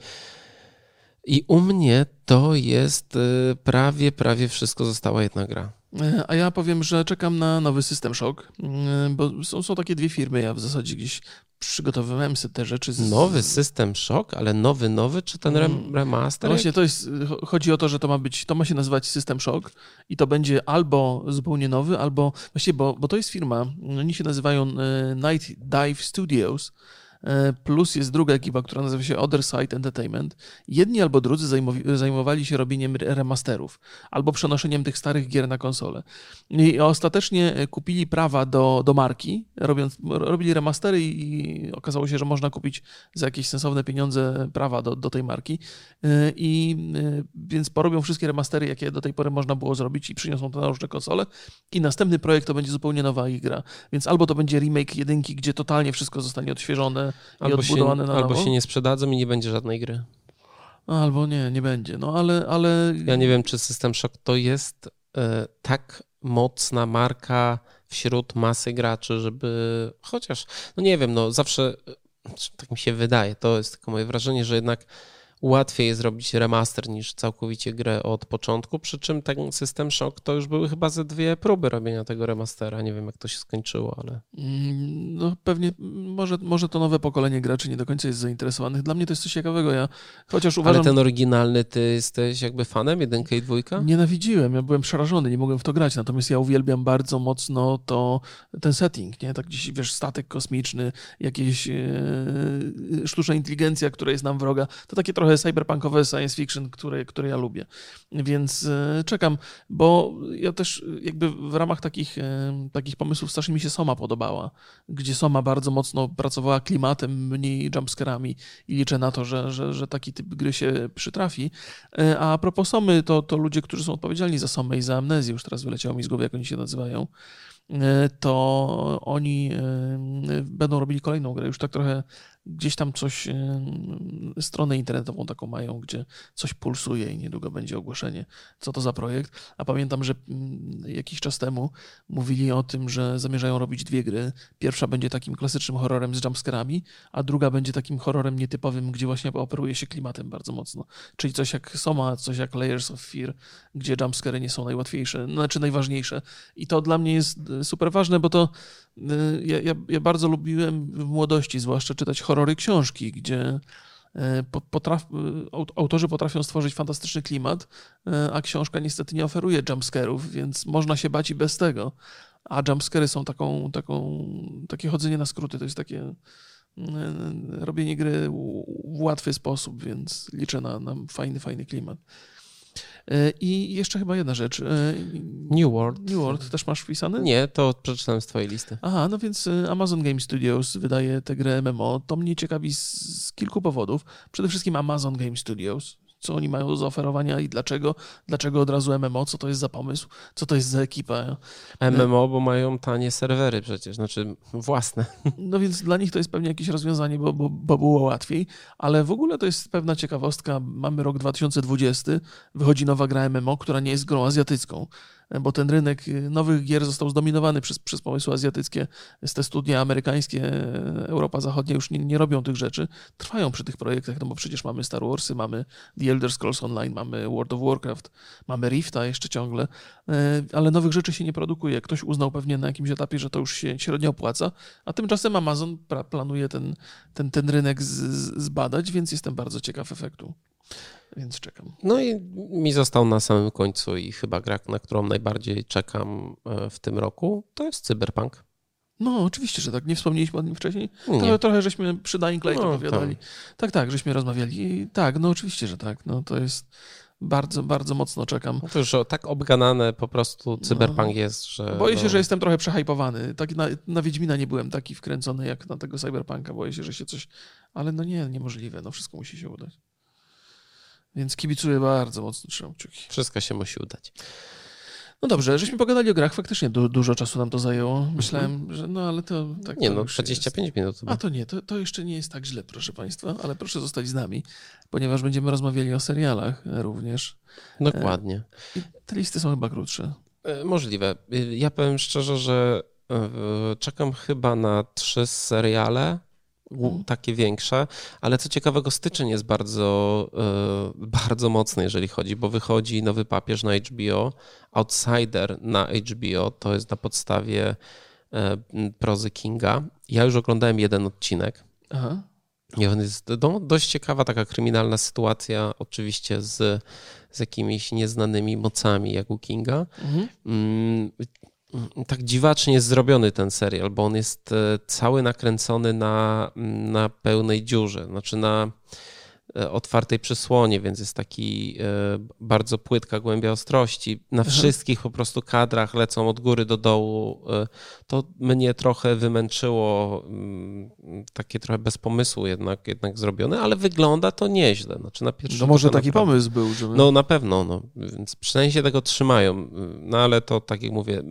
I u mnie to jest e, prawie, prawie wszystko została jedna gra. E, A ja powiem, że czekam na nowy System Shock, e, bo są, są takie dwie firmy, ja w zasadzie gdzieś przygotowywałem sobie te rzeczy. Z, Nowy system Shock, ale nowy, nowy, czy ten Mm. remaster? Właśnie to jest, cho- chodzi o to, że to ma być, to ma się nazywać System Shock i to będzie albo zupełnie nowy, albo właściwie, bo, bo to jest firma, oni się nazywają e, Night Dive Studios, plus jest druga ekipa, która nazywa się Other Side Entertainment. Jedni albo drudzy zajmowali się robieniem re- remasterów albo przenoszeniem tych starych gier na konsolę. I ostatecznie e, kupili prawa do, do marki, robiąc, robili remastery i okazało się, że można kupić za jakieś sensowne pieniądze prawa do, do tej marki. Yy, I więc porobią wszystkie remastery, jakie do tej pory można było zrobić i przyniosą to na różne konsole. I następny projekt to będzie zupełnie nowa ich gra. Więc albo to będzie remake jedynki, gdzie totalnie wszystko zostanie odświeżone i albo się, odbudowane na albo nowo. się nie sprzedadzą i nie będzie żadnej gry. Albo nie, nie będzie. No ale, ale Ja nie wiem, czy System Shock to jest e, tak mocna marka wśród masy graczy, żeby chociaż, no nie wiem, no zawsze, e, tak mi się wydaje, to jest tylko moje wrażenie, że jednak łatwiej jest zrobić remaster niż całkowicie grę od początku, przy czym ten System Shock to już były chyba ze dwie próby robienia tego remastera, nie wiem jak to się skończyło, ale... Mm, No pewnie, może, może to nowe pokolenie graczy nie do końca jest zainteresowanych. Dla mnie to jest coś ciekawego. Ja chociaż uważam, Ale ten oryginalny, ty jesteś jakby fanem jedynkę i dwójka? Nienawidziłem, ja byłem przerażony, nie mogłem w to grać, natomiast ja uwielbiam bardzo mocno to, ten setting, nie? Tak gdzieś, wiesz, statek kosmiczny, jakieś e, sztuczna inteligencja, która jest nam wroga, to takie trochę cyberpunkowe science fiction, które, które ja lubię. Więc e, czekam, bo ja też jakby w ramach takich, e, takich pomysłów strasznie mi się Soma podobała, gdzie Soma bardzo mocno pracowała klimatem, mniej jumpscarami i liczę na to, że, że, że taki typ gry się przytrafi. E, A propos Somy, to, to ludzie, którzy są odpowiedzialni za Somę i za amnezję, już teraz wyleciało mi z głowy, jak oni się nazywają, to oni będą robili kolejną grę. Już tak trochę gdzieś tam coś, e, stronę internetową taką mają, gdzie coś pulsuje i niedługo będzie ogłoszenie, co to za projekt. A pamiętam, że mm, jakiś czas temu mówili o tym, że zamierzają robić dwie gry. Pierwsza będzie takim klasycznym horrorem z jumpscarami, a druga będzie takim horrorem nietypowym, gdzie właśnie operuje się klimatem bardzo mocno. Czyli coś jak Soma, coś jak Layers of Fear, gdzie jumpscary nie są najłatwiejsze, znaczy najważniejsze. I to dla mnie jest y, super ważne, bo to y, ja, ja, ja bardzo lubiłem w młodości zwłaszcza czytać horrory książki, gdzie po- potraf, aut- autorzy potrafią stworzyć fantastyczny klimat, y, a książka niestety nie oferuje jumpscarów, więc można się bać i bez tego. A jumpscary są taką, taką, takie chodzenie na skróty, to jest takie robienie gry w łatwy sposób, więc liczę na, na fajny, fajny klimat. E, I jeszcze chyba jedna rzecz. E, New World. New World też masz wpisany? Nie, to przeczytałem z twojej listy. Aha, no więc e, Amazon Game Studios wydaje tę grę MMO. To mnie ciekawi z, z kilku powodów. Przede wszystkim Amazon Game Studios co oni mają do zaoferowania i dlaczego, dlaczego od razu MMO, co to jest za pomysł, co to jest za ekipa. MMO, bo mają tanie serwery przecież, znaczy własne. No więc dla nich to jest pewnie jakieś rozwiązanie, bo, bo, bo było łatwiej, ale w ogóle to jest pewna ciekawostka. Mamy rok 2020, wychodzi nowa gra MMO, która nie jest grą azjatycką bo ten rynek nowych gier został zdominowany przez, przez pomysły azjatyckie. Te studia amerykańskie, Europa Zachodnia już nie, nie, robią tych rzeczy. Trwają przy tych projektach, no bo przecież mamy Star Warsy, mamy The Elder Scrolls Online, mamy World of Warcraft, mamy Rifta jeszcze ciągle, e, ale nowych rzeczy się nie produkuje. Ktoś uznał pewnie na jakimś etapie, że to już się średnio opłaca, a tymczasem Amazon planuje ten, ten, ten rynek z, zbadać, więc jestem bardzo ciekaw efektu więc czekam. No i mi został na samym końcu i chyba gra, na którą najbardziej czekam e, w tym roku, to jest Cyberpunk. No, oczywiście, że tak. Nie wspomnieliśmy o nim wcześniej. Trochę, trochę żeśmy przy Dying Light no, opowiadali. Tam. Tak, tak, żeśmy rozmawiali. I tak, no oczywiście, że tak. No to jest bardzo, bardzo mocno czekam. No to już tak obganane po prostu cyberpunk no, jest, że... Boję się, no. że jestem trochę przehypowany. Tak na, na Wiedźmina nie byłem taki wkręcony jak na tego cyberpunka. Boję się, że się coś... Ale no nie, niemożliwe. No wszystko musi się udać. Więc kibicuję bardzo mocno, trzymam kciuki. Wszystko się musi udać. No dobrze, żeśmy pogadali o grach, faktycznie du dużo czasu nam to zajęło. Myślałem, że no ale to tak. Nie, to no 25 jest. minut. Chyba. A to nie, to, to jeszcze nie jest tak źle, proszę Państwa, ale proszę zostać z nami, ponieważ będziemy rozmawiali o serialach również. Dokładnie. E, I te listy są chyba krótsze. E, możliwe. Ja powiem szczerze, że e, czekam chyba na trzy seriale. Takie większe, ale co ciekawego, styczeń jest bardzo, e, bardzo mocny, jeżeli chodzi, bo wychodzi nowy papież na HBO, Outsider na HBO, to jest na podstawie e, prozy Kinga. Ja już oglądałem jeden odcinek. Aha. I on jest no, dość ciekawa taka kryminalna sytuacja, oczywiście z, z jakimiś nieznanymi mocami, jak u Kinga. Mhm. Mm, tak dziwacznie jest zrobiony ten serial, bo on jest e, cały nakręcony na, na pełnej dziurze, znaczy na otwartej przysłonie, więc jest taki e, bardzo płytka głębia ostrości. Na wszystkich po prostu kadrach lecą od góry do dołu. E, to mnie trochę wymęczyło, mm, takie trochę bez pomysłu jednak, jednak zrobione, ale wygląda to nieźle. Znaczy na pierwszy no może taki naprawdę, pomysł był. Żeby... No na pewno, no, więc przynajmniej się tego trzymają. No ale to tak jak mówię,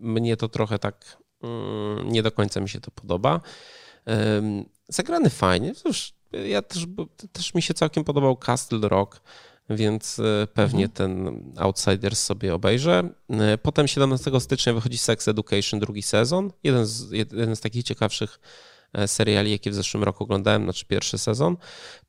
mnie to trochę tak mm, nie do końca mi się to podoba. Zagrany fajnie, cóż, ja też, też mi się całkiem podobał Castle Rock, więc e, pewnie mhm. ten Outsiders sobie obejrzę. E, potem 17 stycznia wychodzi Sex Education drugi sezon. Jeden z, jeden z takich ciekawszych e, seriali, jakie w zeszłym roku oglądałem, znaczy pierwszy sezon.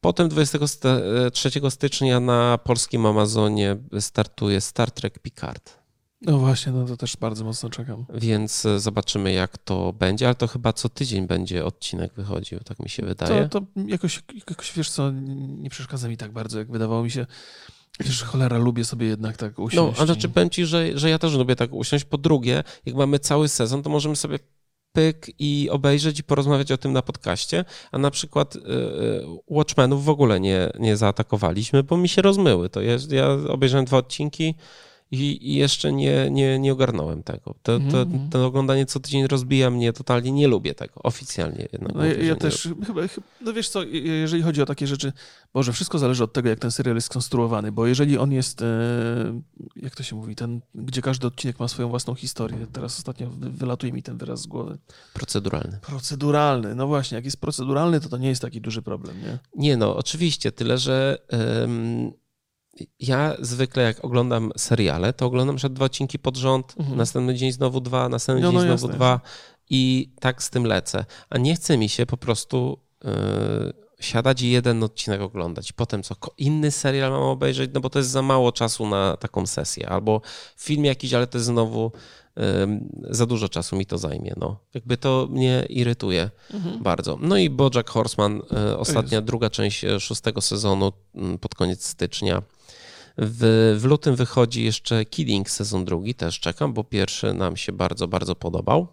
Potem 23 stycznia na polskim Amazonie startuje Star Trek Picard. No właśnie, no to też bardzo mocno czekam. Więc e, zobaczymy, jak to będzie, ale to chyba co tydzień będzie odcinek wychodził, tak mi się wydaje. To, to jakoś, jakoś, wiesz co, nie przeszkadza mi tak bardzo, jak wydawało mi się. Wiesz, cholera, lubię sobie jednak tak usiąść. No, a znaczy powiem ci, że, że ja też lubię tak usiąść. Po drugie, jak mamy cały sezon, to możemy sobie pyk i obejrzeć i porozmawiać o tym na podcaście, a na przykład y, y, Watchmenów w ogóle nie, nie zaatakowaliśmy, bo mi się rozmyły. To jest, ja obejrzałem dwa odcinki, i, i jeszcze nie, nie, nie ogarnąłem tego. To, to, mm. to, oglądanie co tydzień rozbija mnie totalnie, nie lubię tego, oficjalnie jednak. No, ja, ja też, chyba, no wiesz co, jeżeli chodzi o takie rzeczy, Boże, wszystko zależy od tego, jak ten serial jest skonstruowany, bo jeżeli on jest, e, jak to się mówi, ten, gdzie każdy odcinek ma swoją własną historię, teraz ostatnio wylatuje mi ten wyraz z głowy. Proceduralny. Proceduralny, no właśnie, jak jest proceduralny, to to nie jest taki duży problem, nie? Nie no, oczywiście, tyle, że... Um ja zwykle jak oglądam seriale, to oglądam przed dwa odcinki pod rząd, mhm. następny dzień znowu dwa, następny no, dzień no, znowu jasne. dwa i tak z tym lecę. A nie chce mi się po prostu yy, siadać i jeden odcinek oglądać. Potem co, inny serial mam obejrzeć, no bo to jest za mało czasu na taką sesję. Albo film jakiś, ale to jest znowu yy, za dużo czasu mi to zajmie. No. Jakby to mnie irytuje mhm. bardzo. No i Bojack Horseman, yy, ostatnia, druga część e, szóstego sezonu mm, pod koniec stycznia w, w lutym wychodzi jeszcze Killing sezon drugi, też czekam, bo pierwszy nam się bardzo, bardzo podobał.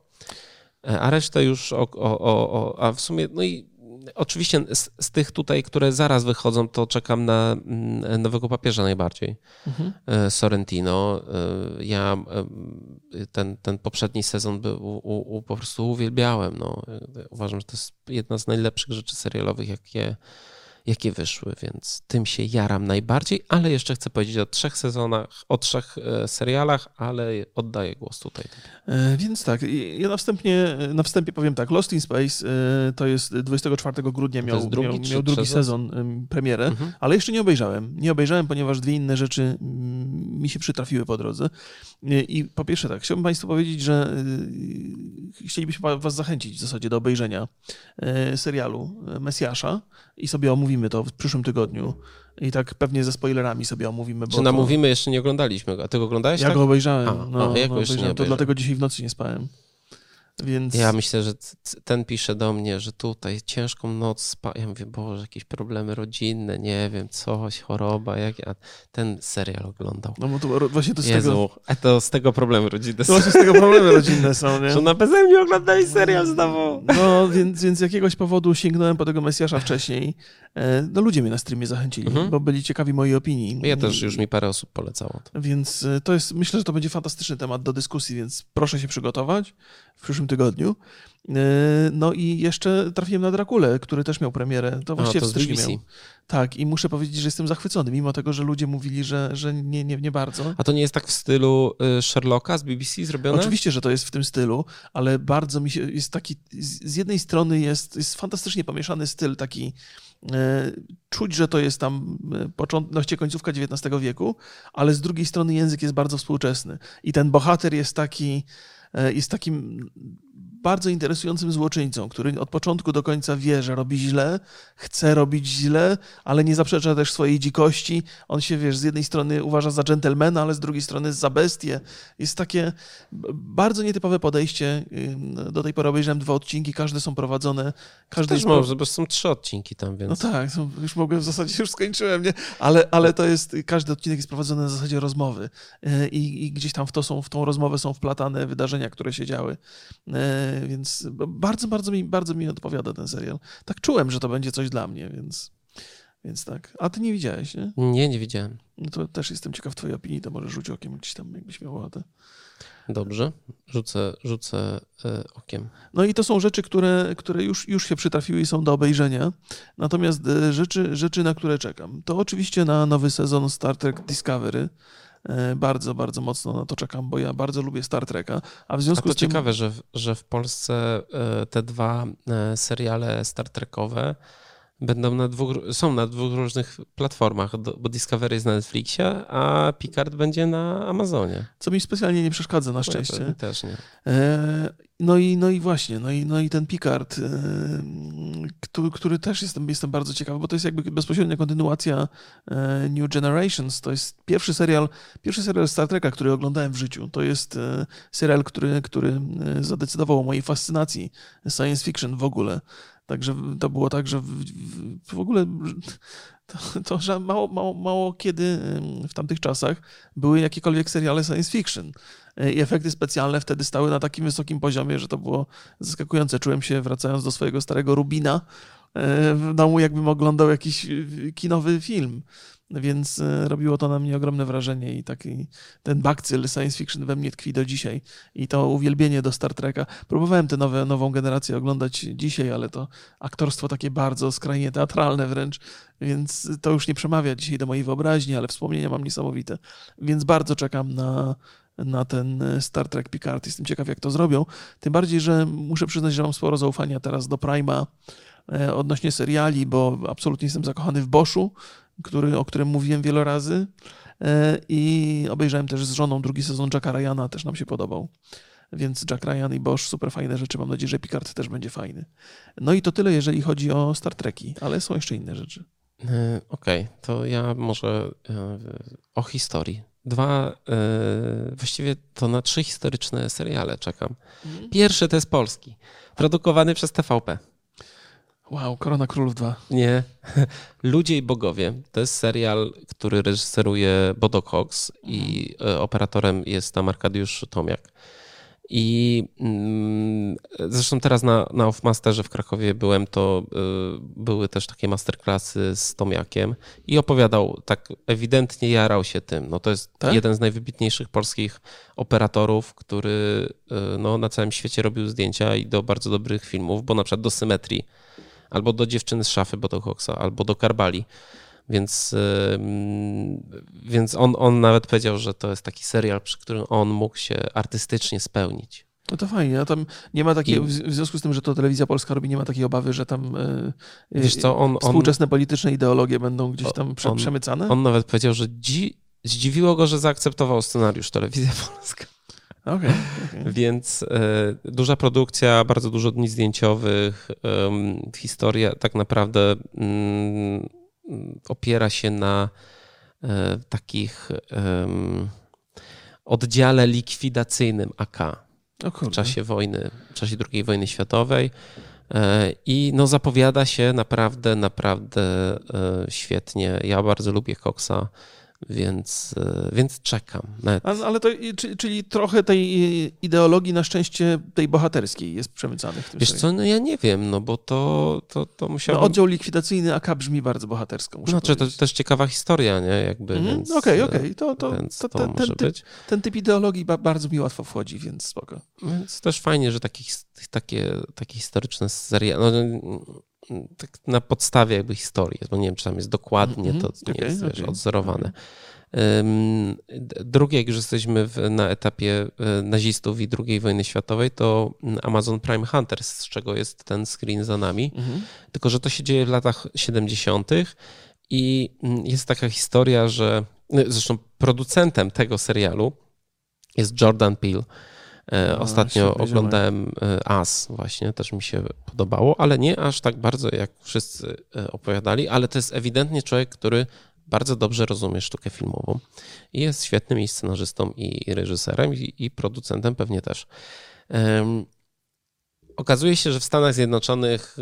E, a resztę już o, o, o, a w sumie, no i oczywiście z, z, tych tutaj, które zaraz wychodzą, to czekam na mm, Nowego Papieża najbardziej. Mhm. E, Sorrentino. E, ja ten, ten poprzedni sezon był, u, u, po prostu uwielbiałem. No. Uważam, że to jest jedna z najlepszych rzeczy serialowych, jakie jakie wyszły, więc tym się jaram najbardziej, ale jeszcze chcę powiedzieć o trzech sezonach, o trzech e, serialach, ale oddaję głos tutaj. E, więc tak, ja na, wstępie, na wstępie powiem tak, Lost in Space e, to jest 24 grudnia miał, drugi, miał, miał drugi sezon premierę, mhm. ale jeszcze nie obejrzałem. Nie obejrzałem, ponieważ dwie inne rzeczy mi się przytrafiły po drodze. I po pierwsze tak, chciałbym Państwu powiedzieć, że chcielibyśmy Was zachęcić w zasadzie do obejrzenia serialu Mesjasza i sobie omówimy to w przyszłym tygodniu. I tak pewnie ze spoilerami sobie omówimy. Bo Czy namówimy, to... jeszcze nie oglądaliśmy go. A ty go oglądałeś? Ja tak? go obejrzałem. A, no, go no, nie To dlatego dzisiaj w nocy nie spałem. Więc... Ja myślę, że ten pisze do mnie, że tutaj ciężką noc spa. Ja mówię, Boże, jakieś problemy rodzinne, nie wiem, coś, choroba. Jak ja ten serial oglądał. No bo to właśnie to z Jezu, tego... A to z tego problemy rodzinne są. To właśnie z tego problemy rodzinne są, nie? Że na beze mnie oglądali serial znowu. No, więc, więc z jakiegoś powodu sięgnąłem po tego Mesjasza wcześniej. E, no ludzie mnie na streamie zachęcili, mhm. bo byli ciekawi mojej opinii. Ja też już mi parę osób polecało. To. Więc e, to jest, myślę, że to będzie fantastyczny temat do dyskusji, więc proszę się przygotować w przyszłym tygodniu. E, no i jeszcze trafiłem na Drakulę, który też miał premierę. To właściwie to w styczniu miał. Tak, i muszę powiedzieć, że jestem zachwycony, mimo tego, że ludzie mówili, że, że nie, nie, nie bardzo. A to nie jest tak w stylu y, Sherlocka z BBC zrobione? Oczywiście, że to jest w tym stylu, ale bardzo mi się, jest taki, z jednej strony jest, jest fantastycznie pomieszany styl taki e, czuć, że to jest tam e, początność, końcówka XIX wieku, ale z drugiej strony język jest bardzo współczesny. I ten bohater jest taki, jest takim bardzo interesującym złoczyńcą, który od początku do końca wie, że robi źle, chce robić źle, ale nie zaprzecza też swojej dzikości. On się, wiesz, z jednej strony uważa za dżentelmena, ale z drugiej strony za bestię. Jest takie bardzo nietypowe podejście. Do tej pory obejrzałem dwa odcinki, każde są prowadzone. Każdy też może, bo są trzy odcinki tam, więc... No tak, już mogłem, w zasadzie już skończyłem, nie? Ale, ale to jest, każdy odcinek jest prowadzony na zasadzie rozmowy e, i, i gdzieś tam w, to są, w tą rozmowę są wplatane wydarzenia, które się działy e, więc bardzo, bardzo mi, bardzo mi odpowiada ten serial. Tak czułem, że to będzie coś dla mnie, więc, więc tak. A ty nie widziałeś, nie? Nie, nie widziałem. No to też jestem ciekaw twojej opinii, to może rzuć okiem gdzieś tam, jakbyś miał ochotę. Dobrze, rzucę, rzucę y, okiem. No i to są rzeczy, które, które już, już się przytrafiły i są do obejrzenia. Natomiast y, rzeczy, rzeczy, na które czekam, to oczywiście na nowy sezon Star Trek Discovery. E, bardzo, bardzo mocno na to czekam, bo ja bardzo lubię Star Treka. A w związku a to z tym... ciekawe, że, że w Polsce e, te dwa e, seriale Star Trekowe będą na dwóch, są na dwóch różnych platformach, bo Discovery jest na Netflixie, a Picard będzie na Amazonie. Co mi specjalnie nie przeszkadza na szczęście. Nie, też nie. No i, no i właśnie, no i, no i ten Picard, który, który też jestem, jestem bardzo ciekawy, bo to jest jakby bezpośrednia kontynuacja New Generations. To jest pierwszy serial, pierwszy serial Star Treka, który oglądałem w życiu. To jest serial, który, który zadecydował o mojej fascynacji science fiction w ogóle. Także to było tak, że w, w, w ogóle to, to, że mało, mało, mało kiedy w tamtych czasach były jakiekolwiek seriale science fiction. E, I efekty specjalne wtedy stały na takim wysokim poziomie, że to było zaskakujące. Czułem się, wracając do swojego starego Rubina, e, w domu, jakbym oglądał jakiś kinowy film więc e, robiło to na mnie ogromne wrażenie i taki ten bakcyl science fiction we mnie tkwi do dzisiaj i to uwielbienie do Star Treka. Próbowałem tę nowe, nową generację oglądać dzisiaj, ale to aktorstwo takie bardzo skrajnie teatralne wręcz, więc to już nie przemawia dzisiaj do mojej wyobraźni, ale wspomnienia mam niesamowite. Więc bardzo czekam na, na ten Star Trek Picard. Jestem ciekaw, jak to zrobią. Tym bardziej, że muszę przyznać, że mam sporo zaufania teraz do Prima e, odnośnie seriali, bo absolutnie jestem zakochany w Boschu który, o którym mówiłem wiele razy. E, I obejrzałem też z żoną drugi sezon Jacka Ryana, też nam się podobał. Więc Jack Ryan i Bosch, super fajne rzeczy. Mam nadzieję, że Picard też będzie fajny. No i to tyle, jeżeli chodzi o Star Treki, ale są jeszcze inne rzeczy. E, okej, okay, to ja może e, o historii. Dwa, właściwie to na trzy historyczne seriale czekam. Mhm. Pierwszy to jest polski, produkowany przez TVP. Wow, Korona Królów 2. Nie. Ludzie i Bogowie. To jest serial, który reżyseruje Bodo Cox i e, operatorem jest tam Arkadiusz Tomiak. I mm, zresztą teraz na, na Offmasterze w Krakowie byłem, to y, były też takie masterclassy z Tomiakiem i opowiadał, tak ewidentnie jarał się tym. No to jest Tak? jeden z najwybitniejszych polskich operatorów, który y, no, na całym świecie robił zdjęcia i do bardzo dobrych filmów, bo na przykład do Symetrii, albo do Dziewczyny z szafy Botoxa, albo do Karbali. Więc, więc on, on nawet powiedział, że to jest taki serial, przy którym on mógł się artystycznie spełnić. No to fajnie, a tam nie ma takiej, I- w związku z tym, że to telewizja polska robi, nie ma takiej obawy, że tam e, Wiesz co, on, on, współczesne polityczne ideologie będą gdzieś tam prze, on- przemycane? on nawet powiedział, że dzi, zdziwiło go, że zaakceptował scenariusz Telewizja Polska. Okej, okej. Więc e, duża produkcja, bardzo dużo dni zdjęciowych, em, historia tak naprawdę mm, opiera się na e, takich oddziale likwidacyjnym AK w czasie wojny, w czasie II wojny światowej. E, I no zapowiada się naprawdę, naprawdę świetnie. Ja bardzo lubię Coxa, więc, e, więc czekam. Ale to, czyli trochę tej ideologii na szczęście tej bohaterskiej jest przemycanych w tym Wiesz co, no ja nie wiem, no bo to, to, to No, musiałbym... oddział likwidacyjny AK brzmi bardzo bohatersko, muszę Znaczy, to powiedzieć. też ciekawa historia, nie? Jakby, Mhm, więc... Okej, e, okej, to, to, Więc to, to, ten, typ, być. ten typ ideologii ba, bardzo mi łatwo wchodzi, więc spoko. Więc też fajnie, że takie, takie, takie historyczne seriale, no, mm, tak na podstawie jakby historii, bo nie wiem, czy tam jest dokładnie, Mhm, to nie okej, jest wiesz, okej, odzorowane. D- Drugie, jak już jesteśmy w, na etapie e, nazistów i II wojny światowej, to mm, Amazon Prime Hunters, z czego jest ten screen za nami. Mhm. Tylko, że to się dzieje w latach 70. i mm, jest taka historia, że no, zresztą producentem tego serialu jest Jordan Peele. E, A, Ostatnio oglądałem e, As, właśnie też mi się podobało, ale nie aż tak bardzo, jak wszyscy e, opowiadali, ale to jest ewidentnie człowiek, który bardzo dobrze rozumie sztukę filmową i jest świetnym i scenarzystą, i reżyserem, i, i producentem pewnie też. Em, Okazuje się, że w Stanach Zjednoczonych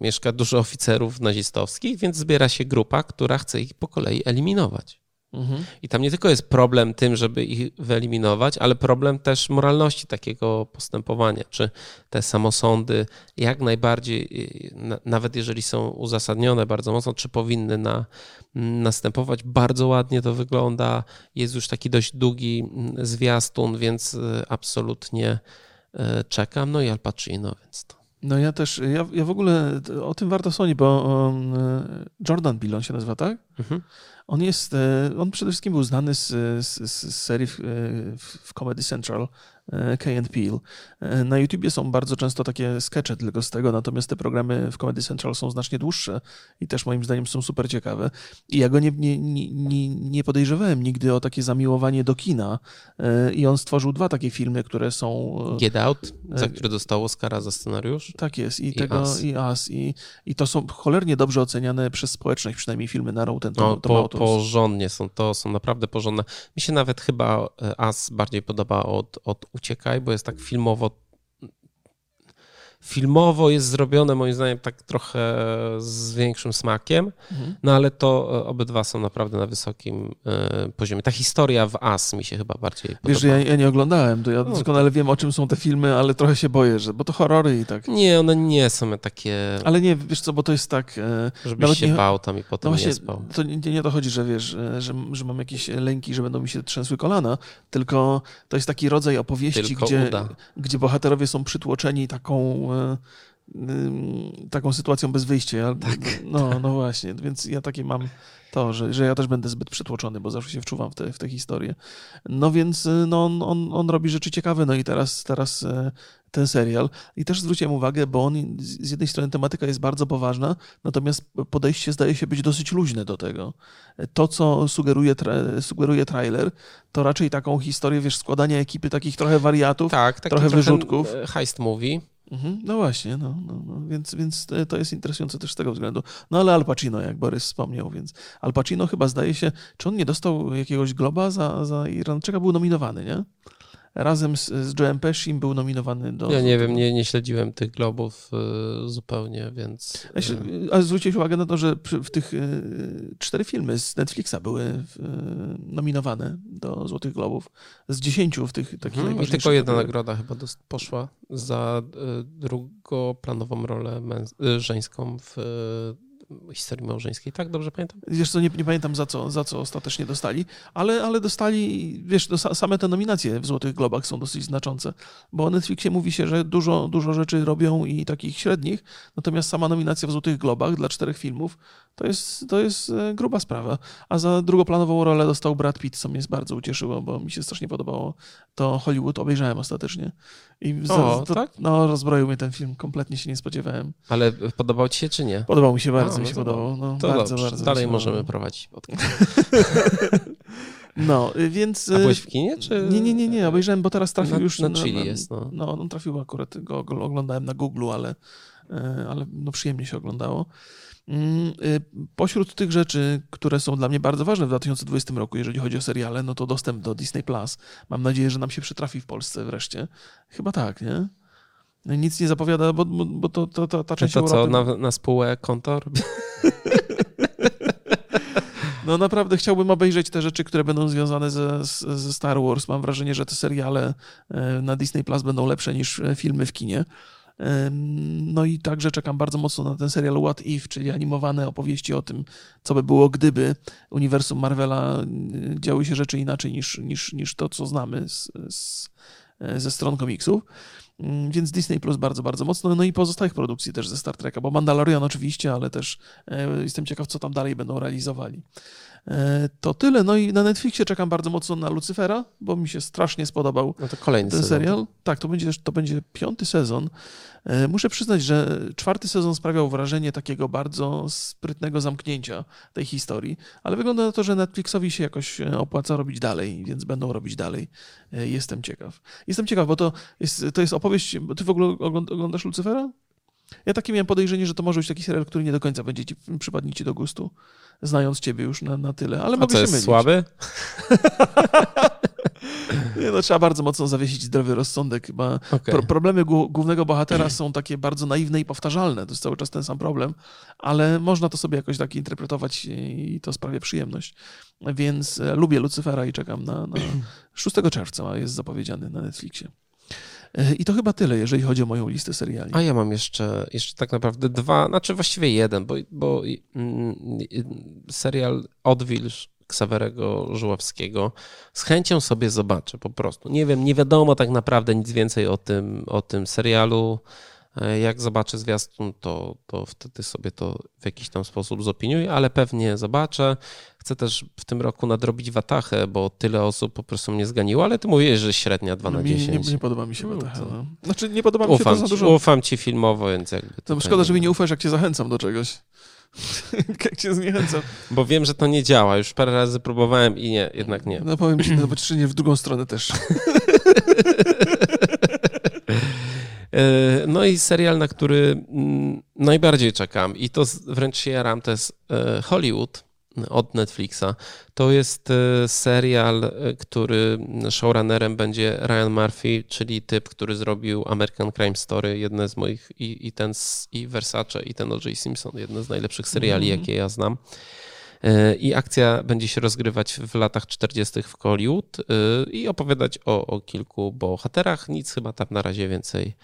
mieszka dużo oficerów nazistowskich, więc zbiera się grupa, która chce ich po kolei eliminować. Mhm. I tam nie tylko jest problem tym, żeby ich wyeliminować, ale problem też moralności takiego postępowania. Czy te samosądy jak najbardziej, y, na- nawet jeżeli są uzasadnione bardzo mocno, czy powinny na, następować. Bardzo ładnie to wygląda. Jest już taki dość długi mm, zwiastun, więc y, absolutnie y, czekam. No i Al Pacino, więc to. No ja też, ja, ja w ogóle o tym warto wspomnieć, bo um, Jordan Peele on się nazywa, tak? Mhm. On jest, e, on przede wszystkim był znany z, z, z serii w, e, w, Comedy Central Key and Peele. E, Na YouTubie są bardzo często takie skecze tylko z tego, natomiast te programy w Comedy Central są znacznie dłuższe i też moim zdaniem są super ciekawe. I ja go nie, nie, nie, nie- podejrzewałem nigdy o takie zamiłowanie do kina E, i on stworzył dwa takie filmy, które są... e, Get Out, za E, który dostał Oscara za scenariusz. Tak jest. I, I tego, Us. i As. I, I to są cholernie dobrze oceniane przez społeczność, przynajmniej filmy na Rotten No, po, porządnie są, to są naprawdę porządne. Mi się nawet chyba e, As bardziej podoba od, od Uciekaj, bo jest tak filmowo filmowo jest zrobione moim zdaniem tak trochę z większym smakiem, Mhm. no ale to e, obydwa są naprawdę na wysokim e, poziomie. Ta historia w As mi się chyba bardziej podoba. Wiesz, że ja, ja nie oglądałem, to ja No. doskonale wiem, o czym są te filmy, ale trochę się boję, że, bo to horrory i tak. Nie, one nie są takie, Ale nie, wiesz co, bo to jest tak... e, żebyś nawet się nie- bał tam i No potem właśnie, nie spał. to nie, nie o to chodzi, że wiesz, że, że, że mam jakieś lęki, że będą mi się trzęsły kolana, tylko to jest taki rodzaj opowieści, Tylko gdzie, uda. gdzie bohaterowie są przytłoczeni taką, e, taką sytuacją bez wyjścia. Tak, No, no właśnie, więc ja takie mam to, że, że ja też będę zbyt przytłoczony, bo zawsze się wczuwam w te, w te historie. No więc y, no, on, on, on robi rzeczy ciekawe, no i teraz, teraz e, ten serial. I też zwróciłem uwagę, bo on z jednej strony tematyka jest bardzo poważna, natomiast podejście zdaje się być dosyć luźne do tego. To, co sugeruje, tra sugeruje trailer, to raczej taką historię, wiesz, składania ekipy takich trochę wariatów. Tak, trochę wyrzutków. Heist movie. Mhm, no właśnie, no, no, no, więc, więc to jest interesujące też z tego względu. No ale Al Pacino, jak Borys wspomniał, więc Al Pacino chyba zdaje się, czy on nie dostał jakiegoś globa za, za Irlandczyka? Był nominowany, nie? Razem z, z Joe'em Pescim był nominowany do... Ja nie wiem, nie, nie śledziłem tych globów y, zupełnie, więc. Ja się, y, ale zwróciłeś uwagę na to, że przy, w tych y, cztery filmy z Netflixa były y, nominowane do Złotych Globów. Z dziesięciu w tych takich Mhm. I tylko jedna nagroda chyba dos- poszła za drugoplanową rolę męs- żeńską w historii małżeńskiej. Tak, dobrze pamiętam? Wiesz co, nie, nie pamiętam za co, za co ostatecznie dostali, ale, ale dostali, wiesz, sa- same te nominacje w Złotych Globach są dosyć znaczące, bo o Netflixie mówi się, że dużo, dużo rzeczy robią i takich średnich, natomiast sama nominacja w Złotych Globach dla czterech filmów to jest, to jest e, gruba sprawa. A za drugoplanową rolę dostał Brad Pitt, co mnie bardzo ucieszyło, bo mi się strasznie podobało to Hollywood, obejrzałem ostatecznie. I za, O, to, tak? No, rozbroił mnie ten film, kompletnie się nie spodziewałem. Ale podobał ci się czy nie? Podobał mi się bardzo, A, mi no się podobał. No, To bardzo, dobrze, bardzo dalej możemy prowadzić podcast. No, y, więc... A y, byłeś w kinie, czy... Nie, nie, nie, nie, obejrzałem, bo teraz trafił Na- już... na Chili jest, no. No, on trafił akurat, go ogl- oglądałem na Google, ale, e, ale no przyjemnie się oglądało. Mm, y, Pośród tych rzeczy, które są dla mnie bardzo ważne w 2020 roku, jeżeli chodzi o seriale, no to dostęp do Disney+. Plus. Mam nadzieję, że nam się przytrafi w Polsce wreszcie. Chyba tak, nie? No Nic nie zapowiada, bo, bo bo to, to, to ta część To co, Europy... na, na spółę konto? robi- No naprawdę chciałbym obejrzeć te rzeczy, które będą związane ze, ze Star Wars. Mam wrażenie, że te seriale e, na Disney Plus będą lepsze niż e, filmy w kinie. No i także czekam bardzo mocno na ten serial What If, czyli animowane opowieści o tym, co by było, gdyby uniwersum Marvela y, działy się rzeczy inaczej niż, niż, niż to, co znamy z, z, e, ze stron komiksów. Mm, Więc Disney Plus bardzo, bardzo mocno. No i pozostałych produkcji też ze Star Treka, bo Mandalorian oczywiście, ale też e, jestem ciekaw, co tam dalej będą realizowali. E, To tyle. No i na Netflixie czekam bardzo mocno na Lucyfera, bo mi się strasznie spodobał No to kolejny ten sezon. serial. Tak, to będzie, to będzie piąty sezon. E, Muszę przyznać, że czwarty sezon sprawiał wrażenie takiego bardzo sprytnego zamknięcia tej historii, ale wygląda na to, że Netflixowi się jakoś e, opłaca robić dalej, więc będą robić dalej. E, Jestem ciekaw. Jestem ciekaw, bo to jest, to jest opowieść. bo Ty w ogóle ogląd- oglądasz Lucyfera? Ja takie miałem podejrzenie, że to może być taki serial, który nie do końca będzie ci, przypadnie ci do gustu, znając ciebie już na, na tyle, ale A mogę co się jest mylić. słaby? Nie, no, trzeba bardzo mocno zawiesić zdrowy rozsądek. Chyba Okej. Pro, problemy głó- głównego bohatera są takie bardzo naiwne i powtarzalne. To jest cały czas ten sam problem, ale można to sobie jakoś tak interpretować i to sprawia przyjemność. Więc e, lubię Lucyfera i czekam na, na 6 czerwca, a jest zapowiedziany na Netflixie. E, I to chyba tyle, jeżeli chodzi o moją listę seriali. A ja mam jeszcze, jeszcze tak naprawdę dwa, znaczy właściwie jeden, bo, bo mm, serial Odwilż Ksawerego Żuławskiego z chęcią sobie zobaczę po prostu. Nie wiem, nie wiadomo tak naprawdę nic więcej o tym, o tym serialu. E, Jak zobaczę zwiastun, to, to wtedy sobie to w jakiś tam sposób zopiniuję, ale pewnie zobaczę. Chcę też w tym roku nadrobić Watachę, bo tyle osób po prostu mnie zganiło, ale ty mówisz, że średnia 2 na mi, nie, 10. nie podoba mi się No Wataha. to- No. Znaczy, nie podoba mi się to Ufam za ci, dużo. ufam ci filmowo, więc jakby. To tutaj szkoda, że mi nie ufasz, jak cię zachęcam do czegoś. jak cię zniechęcam. Bo wiem, że to nie działa. Już parę razy próbowałem i nie, jednak nie. No powiem ci, no, czy nie w drugą stronę też. E, No i serial, na który mm, najbardziej czekam i to wręcz się jaram, to jest e, Hollywood od Netflixa. To jest e, serial, e, który showrunnerem będzie Ryan Murphy, czyli typ, który zrobił American Crime Story, jedne z moich i, i ten i Versace i ten O.J. Simpson, jedne z najlepszych seriali, Mhm. jakie ja znam. E, I akcja będzie się rozgrywać w latach 40. w Hollywood i opowiadać o, o kilku bohaterach. Nic chyba tam na razie więcej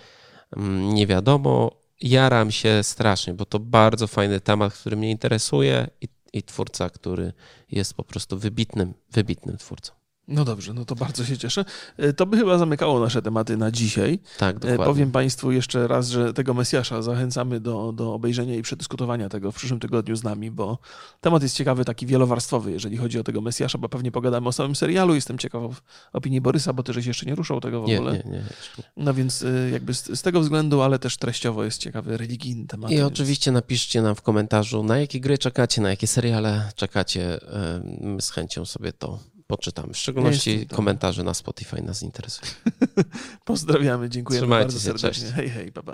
mm, nie wiadomo. Jaram się strasznie, bo to bardzo fajny temat, który mnie interesuje i, i twórca, który jest po prostu wybitnym, wybitnym twórcą. No dobrze, no to bardzo się cieszę. E, To by chyba zamykało nasze tematy na dzisiaj. Tak, E, dokładnie. Powiem Państwu jeszcze raz, że tego Mesjasza zachęcamy do, do obejrzenia i przedyskutowania tego w przyszłym tygodniu z nami, bo temat jest ciekawy, taki wielowarstwowy, jeżeli chodzi o tego Mesjasza, bo pewnie pogadamy o samym serialu. Jestem ciekaw opinii Borysa, bo ty żeś jeszcze nie ruszał tego w ogóle. nie, nie, nie. No więc y, jakby z, z tego względu, ale też treściowo jest ciekawy, religijny temat. I więc- oczywiście napiszcie nam w komentarzu, na jakie gry czekacie, na jakie seriale czekacie. E, My z chęcią sobie to poczytamy. W szczególności komentarze na Spotify nas interesują. Pozdrawiamy, dziękujemy Trzymajcie bardzo się, serdecznie. cześć. Hej, hej, baba.